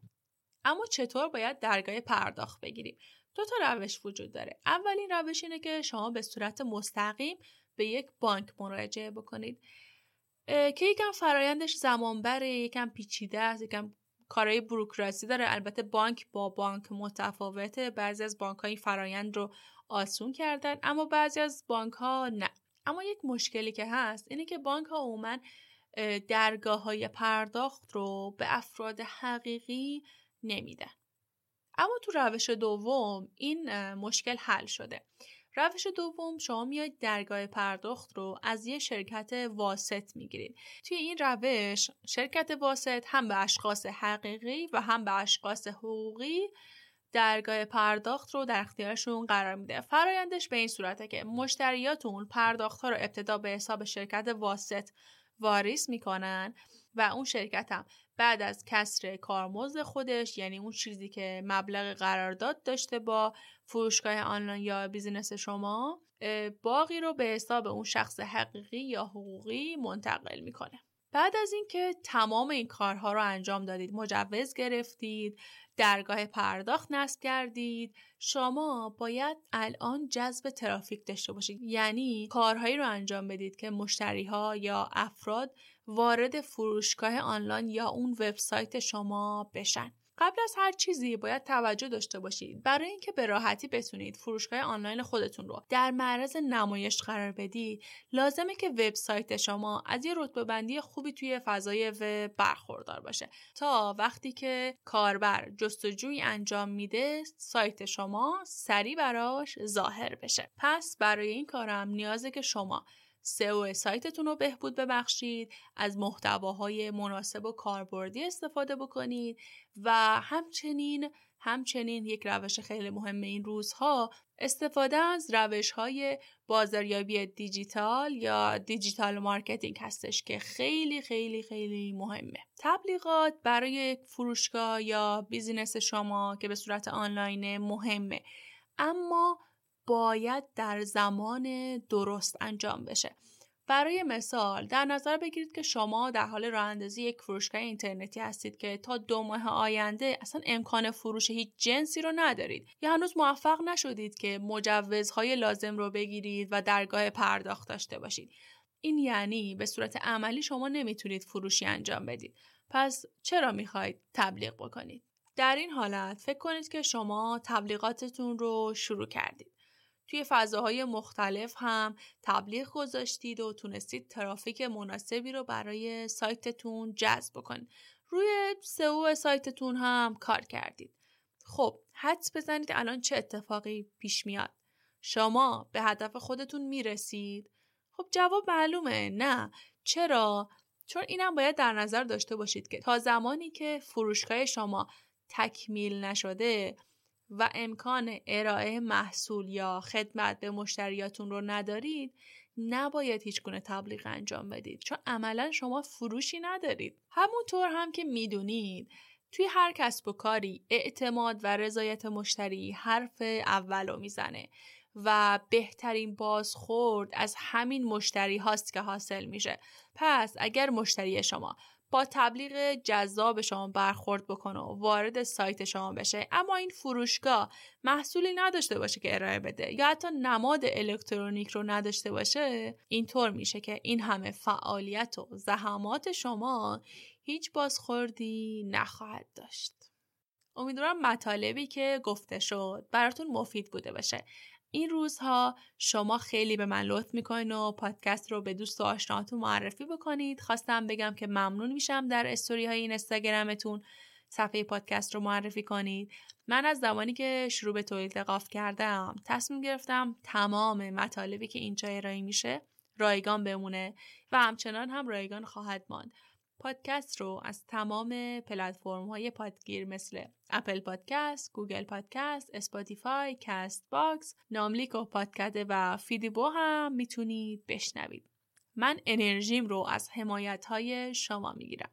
اما چطور باید درگاه پرداخت بگیریم؟ دو تا روش وجود داره. اولین روش اینه که شما به صورت مستقیم به یک بانک مراجعه بکنید که یکم فرایندش زمان بره یکم پیچیده است یکم کارهای بروکراسی داره البته بانک با بانک متفاوته بعضی از بانک های فرایند رو آسون کردن اما بعضی از بانک ها نه اما یک مشکلی که هست اینه که بانک ها عموما درگاه های پرداخت رو به افراد حقیقی نمیدن. اما تو روش دوم این مشکل حل شده. روش دوم شما میاید درگاه پرداخت رو از یه شرکت واسط می‌گیرید. توی این روش شرکت واسط هم به اشخاص حقیقی و هم به اشخاص حقوقی درگاه پرداخت رو در اختیارشون قرار میده. فرایندش به این صورته که مشتریاتون پرداخت ها رو ابتدا به حساب شرکت واسط واریز می‌کنن و اون شرکت هم بعد از کسر کارمزد خودش یعنی اون چیزی که مبلغ قرارداد داشته با فروشگاه آنلاین یا business شما باقی رو به حساب اون شخص حقیقی یا حقوقی منتقل می‌کنه. بعد از اینکه تمام این کارها رو انجام دادید مجوز گرفتید درگاه پرداخت نصب کردید شما باید الان جذب ترافیک داشته باشید. یعنی کارهایی رو انجام بدید که مشتری ها یا افراد وارد فروشگاه آنلاین یا اون وبسایت شما بشن. قبل از هر چیزی باید توجه داشته باشید. برای اینکه به راحتی بتونید فروشگاه آنلاین خودتون رو در معرض نمایش قرار بدید لازمه که وبسایت شما از یه رتبه بندی خوبی توی فضای وب برخوردار باشه. تا وقتی که کاربر جستجوی انجام میده سایت شما سریع براش ظاهر بشه. پس برای این کارم نیازه که شما سئو سایتتون رو بهبود ببخشید از محتواهای مناسب و کاربردی استفاده بکنید و همچنین همچنین یک روش خیلی مهم این روزها استفاده از روش های بازاریابی دیجیتال یا digital marketing هستش که خیلی خیلی خیلی مهمه. تبلیغات برای فروشگاه یا business شما که به صورت آنلاین مهمه. اما باید در زمان درست انجام بشه. برای مثال در نظر بگیرید که شما در حال راه اندازی یک فروشگاه اینترنتی هستید که تا دو ماه آینده اصلا امکان فروش هیچ جنسی رو ندارید یا هنوز موفق نشدید که مجوزهای لازم رو بگیرید و درگاه پرداخت داشته باشید. این یعنی به صورت عملی شما نمی‌تونید فروشی انجام بدید. پس چرا می‌خواید تبلیغ بکنید؟ در این حالت فکر کنید که شما تبلیغاتتون رو شروع کردید. توی فضاهای مختلف هم تبلیغ گذاشتید و تونستید ترافیک مناسبی رو برای سایتتون جذب کنید. روی سئو سایتتون هم کار کردید. خب حدس بزنید الان چه اتفاقی پیش میاد. شما به هدف خودتون می‌رسید؟ خب جواب معلومه نه. چرا؟ چون اینم باید در نظر داشته باشید که تا زمانی که فروشگاه شما تکمیل نشده و امکان ارائه محصول یا خدمت به مشتریاتون رو ندارید نباید هیچ گونه تبلیغ انجام بدید. چون عملا شما فروشی ندارید. همونطور هم که می‌دونید توی هر کسب و کاری اعتماد و رضایت مشتری حرف اولو می‌زنه و بهترین بازخورد از همین مشتری هاست که حاصل میشه. پس اگر مشتری شما با تبلیغ جذاب شما برخورد بکنه و وارد سایت شما بشه. اما این فروشگاه محصولی نداشته باشه که ارائه بده یا حتی نماد الکترونیک رو نداشته باشه اینطور میشه که این همه فعالیت و زحمات شما هیچ بازخوردی نخواهد داشت. امیدوارم مطالبی که گفته شد براتون مفید بوده باشه. این روزها شما خیلی به من لطف می‌کنین و پادکست رو به دوست و آشناهاتون معرفی بکنید. خواستم بگم که ممنون میشم در استوری های این استگرامتون صفحه پادکست رو معرفی کنید. من از زمانی که شروع به تولید قاف کردم تصمیم گرفتم تمام مطالبی که اینجا ارائه میشه رایگان بمونه و همچنان هم رایگان خواهد ماند. پادکست رو از تمام پلتفرم های پادگیر مثل Apple Podcast، Google Podcast، Spotify، Castbox، ناملیک و پادکست و فیدیبو هم می‌تونید بشنوید. من انرژیم رو از حمایت های شما می‌گیرم.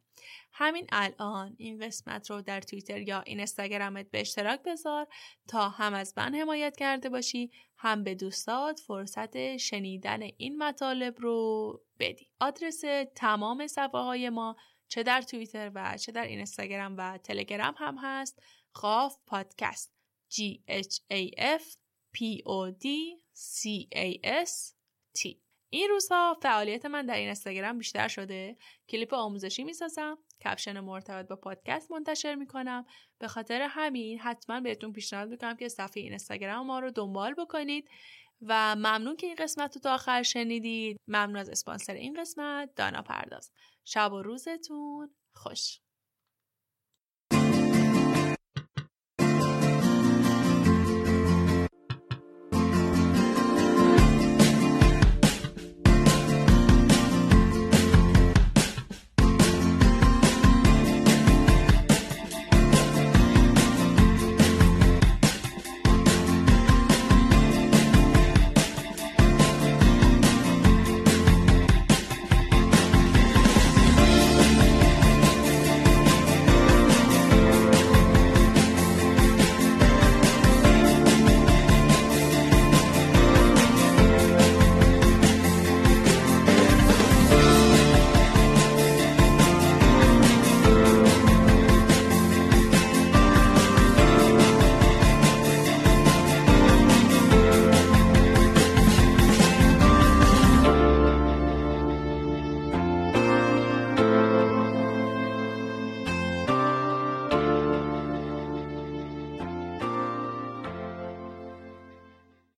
همین الان این قسمت رو در توییتر یا اینستاگرامت به اشتراک بذار تا هم از من حمایت کرده باشی هم به دوستات فرصت شنیدن این مطالب رو بدی. آدرس تمام صفحه های ما چه در توییتر و چه در اینستاگرام و تلگرام هم هست. قاف پادکست. G H A F P O D C A S T. این روزها فعالیت من در این اینستاگرام بیشتر شده. کلیپ آموزشی می‌سازم. کپشن مرتبط با پادکست منتشر می‌کنم. به خاطر همین حتما بهتون پیشنهاد می‌کنم که صفحه اینستاگرام ما رو دنبال بکنید و ممنون که این قسمت رو تا آخر شنیدید. ممنون از اسپانسر این قسمت. دانا پرداز. شب و روزتون خوش.